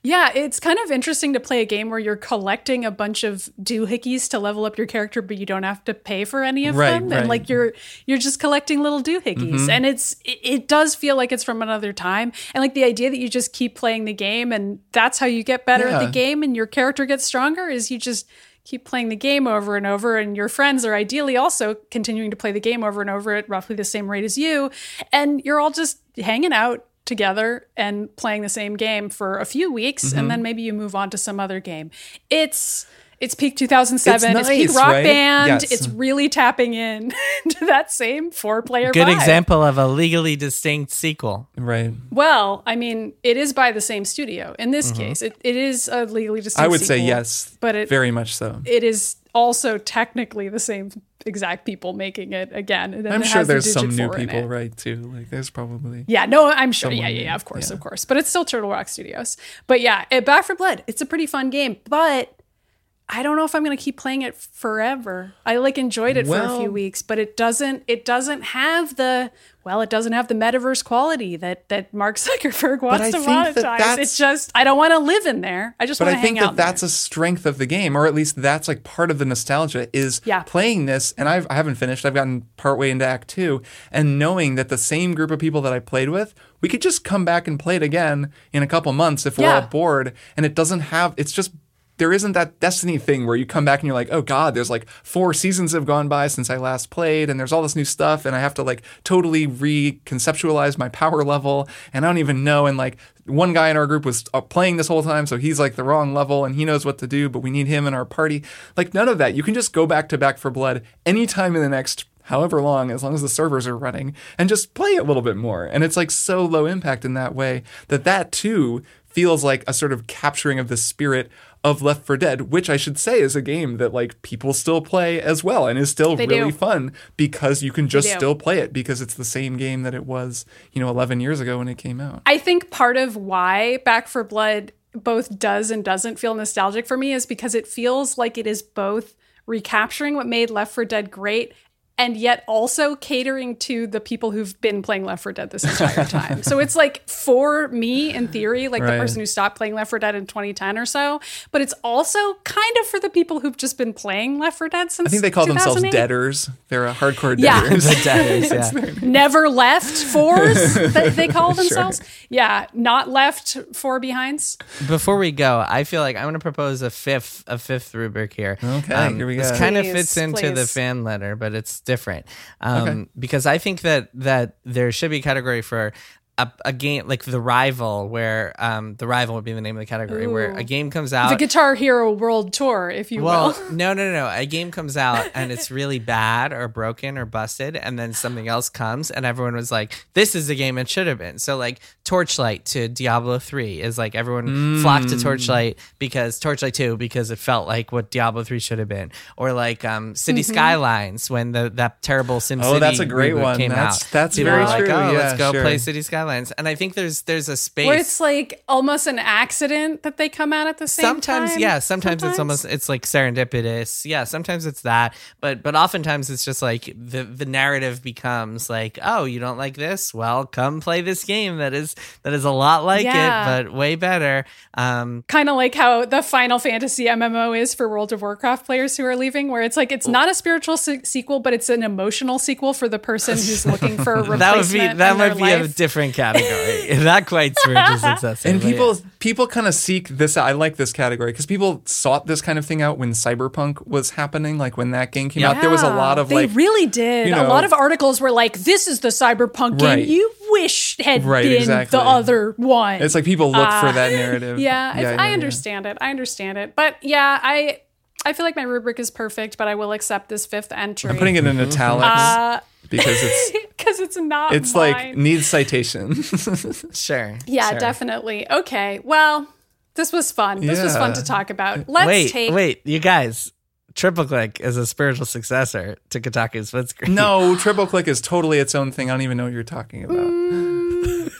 Yeah, it's kind of interesting to play a game where you're collecting a bunch of doohickeys to level up your character, but you don't have to pay for any of Right, them, right. Mm-hmm. and like you're you're just collecting little doohickeys, and it's it, it does feel like it's from another time, and like the idea that you just keep playing the game, and that's how you get better at the game, and your character gets stronger, is you just keep playing the game over and over. And your friends are ideally also continuing to play the game over and over at roughly the same rate as you. And you're all just hanging out together and playing the same game for a few weeks Mm-hmm. and then maybe you move on to some other game. It's it's peak 2007. It's, It's peak rock right? band. Yes. It's really tapping in to that same four player Good vibe. example of a legally distinct sequel. right Well, I mean, it is by the same studio. In this case, it, it is a legally distinct Mm-hmm. I would say yes but it very much so it is also technically the same exact people making it again. And I'm sure there's some new people right too like there's probably Yeah, no, I'm sure. Yeah, yeah, yeah, of course, Yeah. of course. But it's still Turtle Rock Studios. But yeah, it, Back 4 Blood, it's a pretty fun game. But I don't know if I'm going to keep playing it forever. I like enjoyed it for a few weeks, but it doesn't it doesn't have the well, it doesn't have the metaverse quality that that Mark Zuckerberg wants I to think that monetize. that's- It's just I don't want to live in there. I just want I to hang think that out that's there. a strength of the game, or at least that's like part of the nostalgia is Yeah. playing this. And I've, I haven't finished. I've gotten partway into Act Two, and knowing that the same group of people that I played with, we could just come back and play it again in a couple months if we're Yeah. all bored. And it doesn't have. It's just. There isn't that Destiny thing where you come back and you're like, oh God, there's like four seasons have gone by since I last played, and there's all this new stuff, and I have to like totally reconceptualize my power level, and I don't even know. And like one guy in our group was uh, playing this whole time, so he's like the wrong level, and he knows what to do, but we need him in our party. Like none of that. You can just go back to Back 4 Blood anytime in the next however long, as long as the servers are running, and just play a little bit more. And it's like so low impact in that way that that too feels like a sort of capturing of the spirit of Left 4 Dead, which I should say is a game that like people still play as well and is still They really do. fun because you can just still play it because it's the same game that it was, you know, 11 years ago when it came out. I think part of why Back 4 Blood both does and doesn't feel nostalgic for me is because it feels like it is both recapturing what made Left 4 Dead great and yet also catering to the people who've been playing Left 4 Dead this entire time. so it's like for me in theory, like Right. the person who stopped playing Left 4 Dead in 2010 or so, but it's also kind of for the people who've just been playing Left 4 Dead since I think they call themselves 2008. deaders. They're a hardcore Yeah. deaders. The debtors, yeah. Never left fours, that they call themselves. Yeah, not left four behinds. Before we go, I feel like I want to propose a fifth a fifth rubric here. Um, Okay, here we go. This kind of fits into the fan letter, but it's different. Um, Okay. Because I think that that there should be a category for a, a game like the rival, where um, the rival would be the name of the category, where a game comes out The. Guitar Hero World Tour, if you well, will. no, no, no. A game comes out and it's really bad or broken or busted, and then something else comes, and everyone was like, "This is the game it should have been." So, like Torchlight to Diablo three is like everyone flocked to Torchlight because Torchlight two because it felt like what Diablo three should have been, or like um, City Mm-hmm. Skylines when the that terrible SimCity Oh, that's a great reboot one. came That's- out. that's People very were like, true. Oh, Yeah, let's go sure. play City Skylines, and I think there's there's a space Where it's like almost an accident that they come out at the same time. sometimes time. yeah sometimes, it's almost it's like serendipitous yeah sometimes it's that but but oftentimes it's just like the the narrative becomes like oh you don't like this well come play this game that is that is a lot like Yeah. it but way better um kind of like how the Final Fantasy MMO is for World of Warcraft players who are leaving, where it's like it's not a spiritual se- sequel, but it's an emotional sequel for the person who's looking for a replacement. that would be that might be a different category not quite spiritual successor And but yeah. people people kind of seek this. I like this category because people sought this kind of thing out when Cyberpunk was happening. Like when that game came out, there was a lot of they like really did. you know, a lot of articles were like, "This is the cyberpunk game Right. you wish had Right, been exactly. the other one." it's like people look for Ah. that narrative. yeah, I- yeah, I, yeah. understand it. I understand it. But yeah, I I feel like my rubric is perfect, but I will accept this fifth entry. I'm putting it in italics uh, because it's because it's not. it's mine. like needs citation. sure Yeah, sure. definitely. Okay. Well, this was fun. This was fun to talk about. Let's wait take. wait you guys triple click is a spiritual successor to kotaku's Splitscreen. no, triple click is totally its own thing. I don't even know what you're talking about. Mm,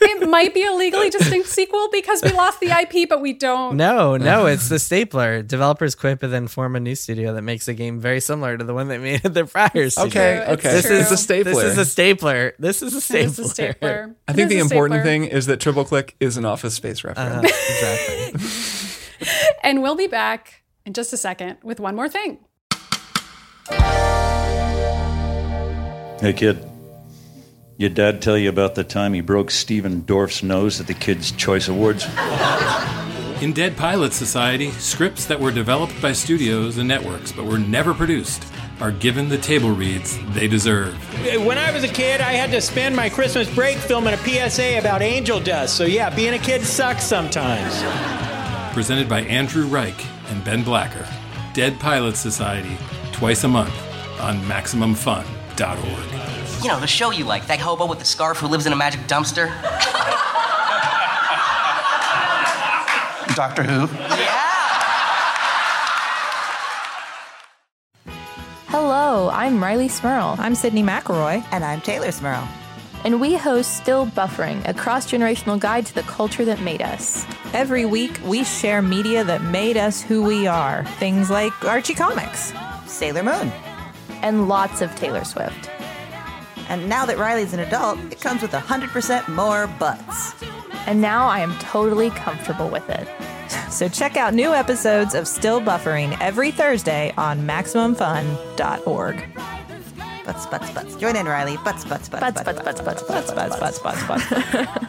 It might be a legally distinct sequel because we lost the IP, but we don't. No, no, it's the stapler. Developers quit and then form a new studio that makes a game very similar to the one they made at their prior studio. Okay, it's okay. This true. is a stapler. This is a stapler. This is a stapler. It's a stapler. I think the important thing is that triple click is an office space reference. Uh-huh, exactly. And we'll be back in just a second with one more thing. Hey, kid. Your dad tell you about the time he broke Stephen Dorff's nose at the Kids' Choice Awards? In Dead Pilot Society, scripts that were developed by studios and networks but were never produced are given the table reads they deserve. When I was a kid, I had to spend my Christmas break filming a PSA about angel dust. So, yeah, being a kid sucks sometimes. Presented by Andrew Reich and Ben Blacker. Dead Pilot Society, twice a month on MaximumFun.org. You know, the show you like, that hobo with the scarf who lives in a magic dumpster. Doctor Who. Yeah. Hello, I'm Riley Smirl. I'm Sydnee McElroy. And I'm Taylor Smirl. And we host Still Buffering, a cross generational guide to the culture that made us. Every week, we share media that made us who we are. Things like Archie Comics, Sailor Moon, and lots of Taylor Swift. And now that Riley's an adult, it comes with 100% more butts. And now I am totally comfortable with it. So check out new episodes of Still Buffering every Thursday on MaximumFun.org. Butts, butts, butts. Join in, Riley. Butts, butts, butts, Butts, butts, butts, butts, butts, butts, butts, butts, butts.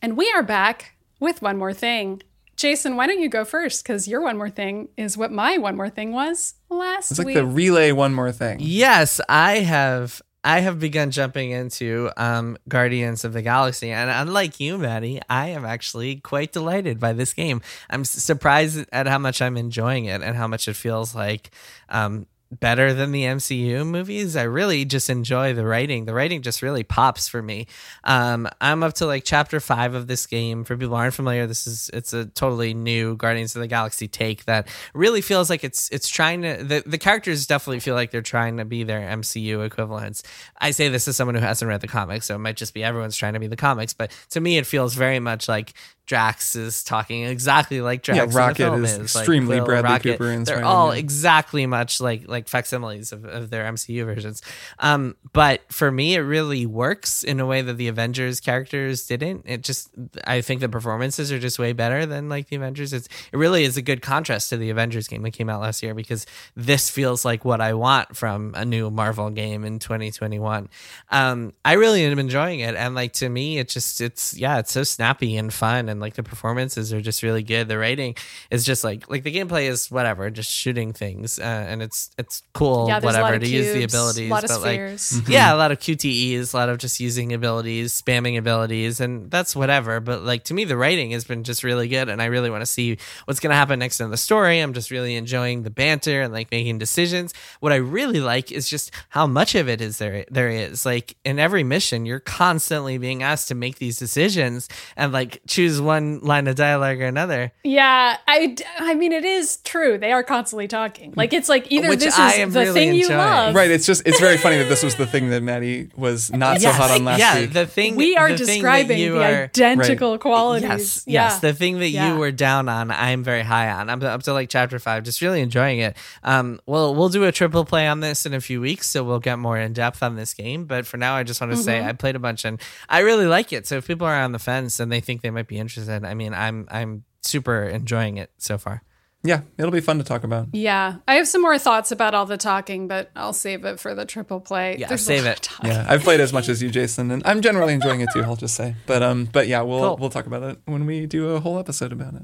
And we are back with one more thing. Jason, why don't you go first? Because your one more thing is what my one more thing was last It's like week. the relay one more thing. Yes, I have. I have begun jumping into um, Guardians of the Galaxy, and unlike you, Maddy, I am actually quite delighted by this game. I'm surprised at how much I'm enjoying it and how much it feels like um, better than the MCU movies. I really just enjoy the writing. The writing just really pops for me. Um, I'm up to like chapter five of this game. For people aren't familiar, this is it's a totally new Guardians of the Galaxy take that really feels like it's it's trying to the, the characters definitely feel like they're trying to be their MCU equivalents. I say this as someone who hasn't read the comics, so it might just be everyone's trying to be the comics, but to me it feels very much like Drax is talking exactly like Drax. Yeah, Rocket is Like extremely Quill, Bradley Rocket. Cooper They're all exactly much like like facsimiles of, of their MCU versions. Um, but for me, it really works in a way that the Avengers characters didn't. It just, I think the performances are just way better than like the Avengers. It's it really is a good contrast to the Avengers game that came out last year because this feels like what I want from a new Marvel game in 2021. Um, I really am enjoying it, and like to me, it just it's yeah, it's so snappy and fun, and like the performances are just really good. The writing is just like like the gameplay is whatever, just shooting things, uh, and it's it's cool Yeah, there's a lot whatever of to use the abilities, a lot of but like spheres. yeah, a lot of QTEs, a lot of just using abilities, spamming abilities, and that's whatever. But like to me, the writing has been just really good, and I really want to see what's going to happen next in the story. I'm just really enjoying the banter and like making decisions. What I really like is just how much of it is there. There is like in every mission, you're constantly being asked to make these decisions and like choose one line of dialogue or another. Yeah, I, I mean, it is true. They are constantly talking. Like it's like either Which this I is the really thing you love, Right. It's just it's very funny that this was the thing that Maddy was not so hot on last yeah, week. the thing We are the describing you the are- identical qualities. Yes, yeah. yes. The thing that Yeah. you were down on, I'm very high on. I'm up to like chapter five, just really enjoying it. Um, well, we'll do a triple play on this in a few weeks, so we'll get more in depth on this game. But for now, I just want to say Mm-hmm. I played a bunch and I really like it. So if people are on the fence and they think they might be interested, I mean, I'm I'm super enjoying it so far. yeah, it'll be fun to talk about. Yeah, I have some more thoughts about all the talking, but I'll save it for the triple play. Yeah, There's save it. Yeah, I've played as much as you, Jason, and I'm generally enjoying it too. I'll just say, but um, but yeah, we'll Cool. we'll talk about it when we do a whole episode about it.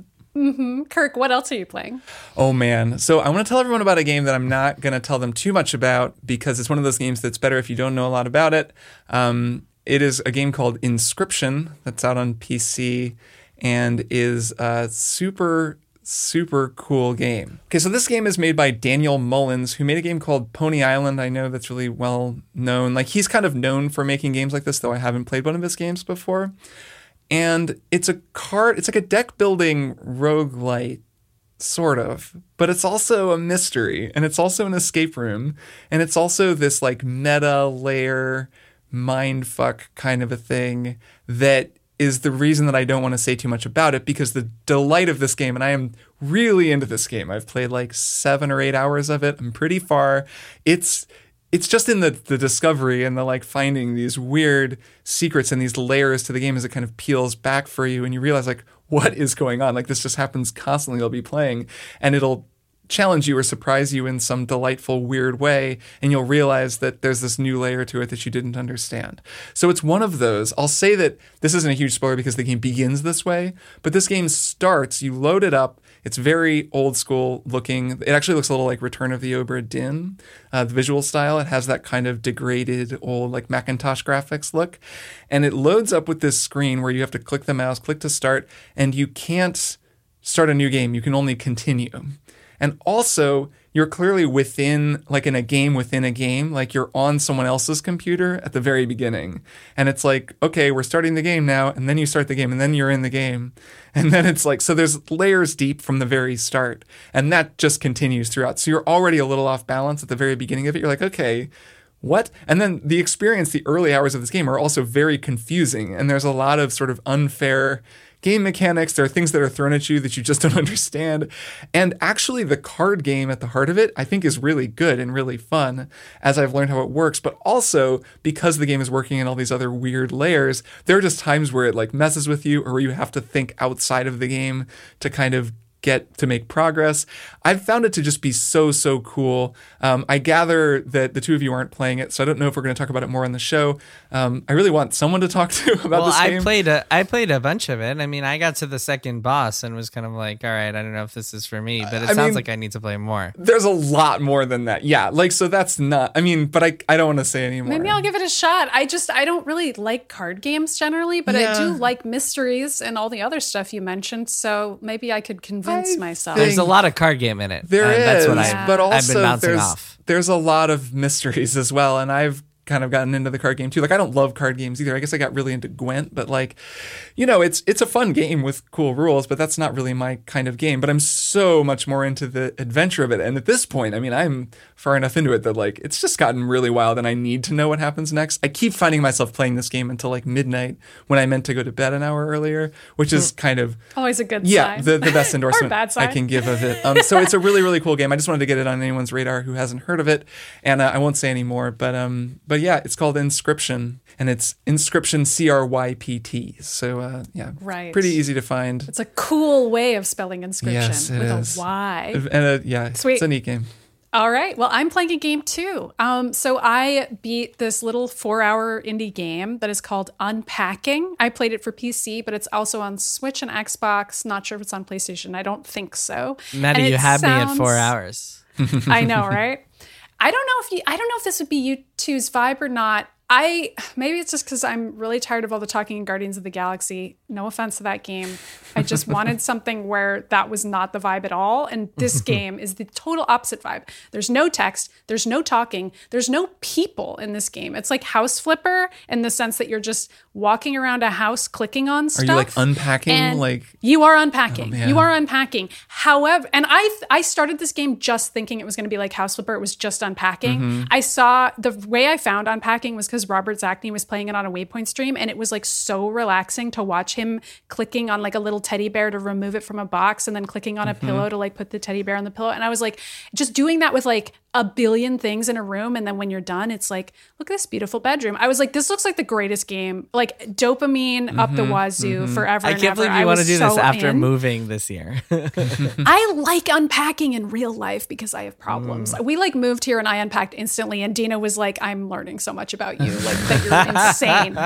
Kirk, what else are you playing? Oh man. So I want to tell everyone about a game that I'm not going to tell them too much about because it's one of those games that's better if you don't know a lot about it. Um, it is a game called Inscryption that's out on PC and is a super super cool game. Okay, so this game is made by Daniel Mullins, who made a game called Pony Island. I know that's really well known. Like he's kind of known for making games like this, though I haven't played one of his games before. And it's a card, it's like a deck building roguelite sort of but it's also a mystery and it's also an escape room and it's also this like meta layer mind fuck kind of a thing that is the reason that I don't want to say too much about it because the delight of this game and I am really into this game. I've played like 7 or 8 hours of it. I'm pretty far. It's it's just in the the discovery and the like finding these weird secrets and these layers to the game as it kind of peels back for you and you realize like what is going on like this just happens constantly you'll be playing and it'll challenge you or surprise you in some delightful weird way and you'll realize that there's this new layer to it that you didn't understand. So it's one of those. I'll say that this isn't a huge spoiler because the game begins this way but this game starts you load it up. It's very old school looking. It actually looks a little like return of the obra dinn uh, the visual style. It has that kind of degraded old like macintosh graphics look. And it loads up with this screen where you have to click the mouse click to start and you can't start a new game. You can only continue and also, you're clearly within, like in a game within a game, like you're on someone else's computer at the very beginning. And it's like, okay, we're starting the game now. And then you start the game, and then you're in the game. And then it's like, so there's layers deep from the very start. And that just continues throughout. So you're already a little off balance at the very beginning of it. You're like, okay, what? And then the experience, the early hours of this game are also very confusing. And there's a lot of sort of unfair game mechanics. There are things that are thrown at you that you just don't understand. And actually, the card game at the heart of it, I think, is really good and really fun as I've learned how it works. But also, because the game is working in all these other weird layers, there are just times where it like messes with you or where you have to think outside of the game to kind of get to make progress. I've found it to just be so, so cool. Um, I gather that the two of you aren't playing it, so I don't know if we're going to talk about it more on the show. Um, I really want someone to talk to about well, this game. I played a I played a bunch of it. I mean, I got to the second boss and was kind of like, all right, I don't know if this is for me, but it I sounds mean- like I need to play more. There's a lot more than that. Yeah, like, so that's not, I mean, but I, I don't want to say anymore. Maybe I'll give it a shot. I just I don't really like card games generally, but I do like mysteries and all the other stuff you mentioned. So maybe I could convince myself. There's a lot of card game in it. There and is, that's what I, but I've also been bouncing there's off. there's a lot of mysteries as well, and I've kind of gotten into the card game too. Like I don't love card games either. I guess I got really into Gwent, but like, you know, it's it's a fun game with cool rules, but that's not really my kind of game. But I'm so much more into the adventure of it, and at this point, I mean, I'm far enough into it that like it's just gotten really wild, and I need to know what happens next. I keep finding myself playing this game until like midnight when I meant to go to bed an hour earlier, which is kind of Always a good yeah, sign. the, the best endorsement I can give of it. Um, so it's a really really cool game. I just wanted to get it on anyone's radar who hasn't heard of it, and uh, I won't say any more. But um, but yeah, it's called Inscryption, and it's Inscryption C R Y P T. So uh, yeah, Right. pretty easy to find. It's a cool way of spelling inscription Yes, it with is. a Y. And uh, yeah, Sweet. it's a neat game. All right. Well, I'm playing a game too. Um, so I beat this little four hour indie game that is called Unpacking. I played it for PC, but it's also on Switch and Xbox. Not sure if it's on PlayStation. I don't think so. Maddy, And you it had me at four hours. I know, right? I don't know if you I don't know if this would be you two's vibe or not. I maybe it's just because I'm really tired of all the talking in Guardians of the Galaxy. No offense to that game. I just wanted something where that was not the vibe at all. And this game is the total opposite vibe. There's no text, there's no talking, there's no people in this game. It's like House Flipper in the sense that you're just walking around a house clicking on stuff. Are you like unpacking? Like you are unpacking. man. you are unpacking. However, and I I started this game just thinking it was going to be like House Flipper. It was just unpacking. Mhm. I saw the way I found unpacking was because Robert Zacny was playing it on a Waypoint stream, and it was like so relaxing to watch him clicking on like a little teddy bear to remove it from a box, and then clicking on a Mhm. pillow to like put the teddy bear on the pillow. And I was like, just doing that with like a billion things in a room, and then when you're done, it's like, look at this beautiful bedroom. I was like, this looks like the greatest game. Like dopamine up the Mhm, wazoo mhm. forever. I can't ever. believe I you want to do this after in. moving this year. I like unpacking in real life because I have problems. Mm. We like moved here and I unpacked instantly, and Dina was like, "I'm learning so much about you, like that you're insane."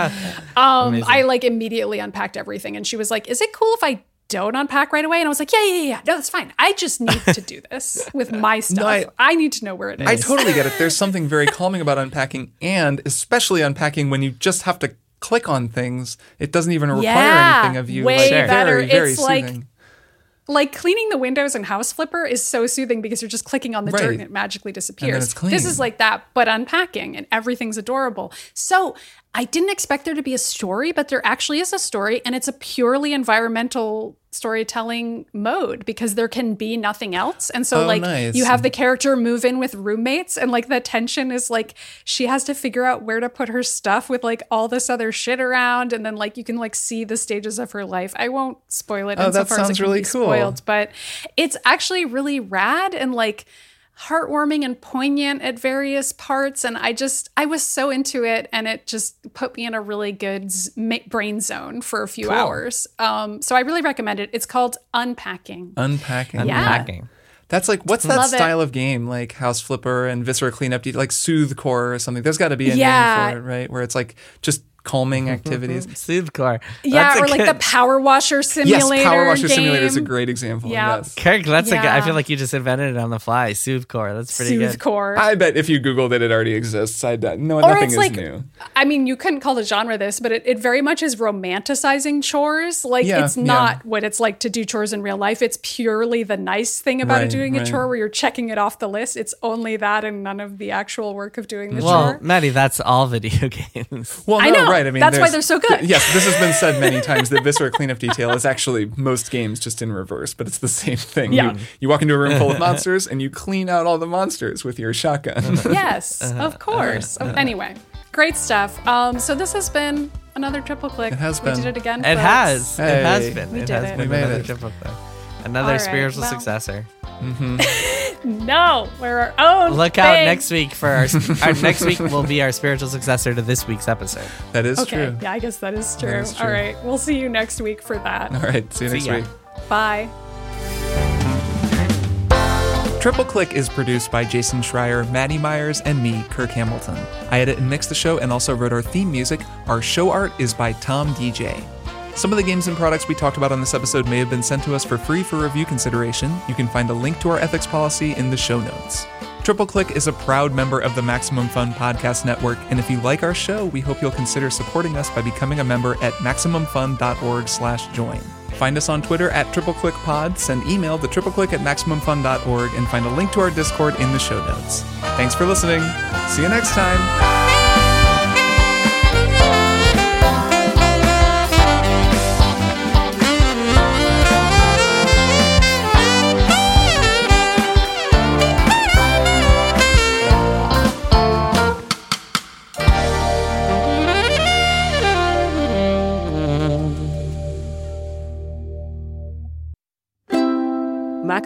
Um, I like immediately unpacked everything, and she was like, "Is it cool if I?" Don't unpack right away, and I was like, "Yeah, yeah, yeah, no, that's fine. I just need to do this with my stuff. I, I- need to know where it is." I totally get it. There's something very calming about unpacking, and especially unpacking when you just have to click on things. It doesn't even require Yeah, anything of you. way like, better. Very, very It's soothing. like cleaning the windows in House Flipper is so soothing because you're just clicking on the dirt and it magically disappears. This is like that, but unpacking and everything's adorable. So I didn't expect there to be a story, but there actually is a story, and it's a purely environmental storytelling mode because there can be nothing else. And so Oh, like nice. you have the character move in with roommates and like the tension is like she has to figure out where to put her stuff with like all this other shit around and then like you can like see the stages of her life. I won't spoil it Oh, that insofar as it sounds really cool. spoiled, but it's actually really rad and like heartwarming and poignant at various parts and I just I was so into it and it just put me in a really good z- brain zone for a few Cool. hours. Um so I really recommend it. It's called Unpacking. Unpacking. Yeah. Unpacking. That's like what's that Love it. style of game like House Flipper and Viscera Cleanup? Do Like Soothe-core or something? There's got to be a Yeah. name for it, right? Where it's like just calming mm-hmm, activities. Mm-hmm. Soothe-core. Yeah, That's or like the Power Washer Simulator. Yes, Power Washer game. Simulator is a great example. Yeah. Yes. Kirk, that's a good. I feel like you just invented it on the fly. Soothe-core. That's pretty Soothe good. core. I bet if you Googled it, it already exists. I bet. No, Or nothing it's is like- new. I mean, you couldn't call the genre this, but it, it very much is romanticizing chores. Like Yeah, it's yeah. not what it's like to do chores in real life. It's purely the nice thing about Right, doing a chore where you're checking it off the list. It's only that and none of the actual work of doing the Well, chore. Well, Maddy, that's all video games. Well, I know, right. Right. I mean, That's why they're so good. th- yes, this has been said many times that Viscera cleanup detail is actually most games just in reverse, but it's the same thing. Yeah. You, you walk into a room full of monsters and you clean out all the monsters with your shotgun. yes, uh-huh. of uh-huh. course. Oh, Anyway, great stuff. Um, so this has been another triple click. It has been. We did it again. It folks. has. It has been. We it did has it. been We made another it. triple play. Another All right, spiritual well- successor. Mm-hmm. No, we're our own. Look out next week for our, our next week will be our spiritual successor to this week's episode. that is Okay, true. yeah, I guess that is true. is true. All right, we'll see you next week for that. All right. See you next ya. week. Bye. Triple Click is produced by Jason Schreier, Maddy Myers, and me, Kirk Hamilton. I edit and mix the show and also wrote our theme music. Our show art is by Tom Deja. Some of the games and products we talked about on this episode may have been sent to us for free for review consideration. You can find a link to our ethics policy in the show notes. Triple Click is a proud member of the Maximum Fun Podcast Network, and if you like our show, we hope you'll consider supporting us by becoming a member at MaximumFun.org/join. Find us on Twitter at TripleClickPod, send email to tripleclick at MaximumFun.org, and find a link to our Discord in the show notes. Thanks for listening. See you next time.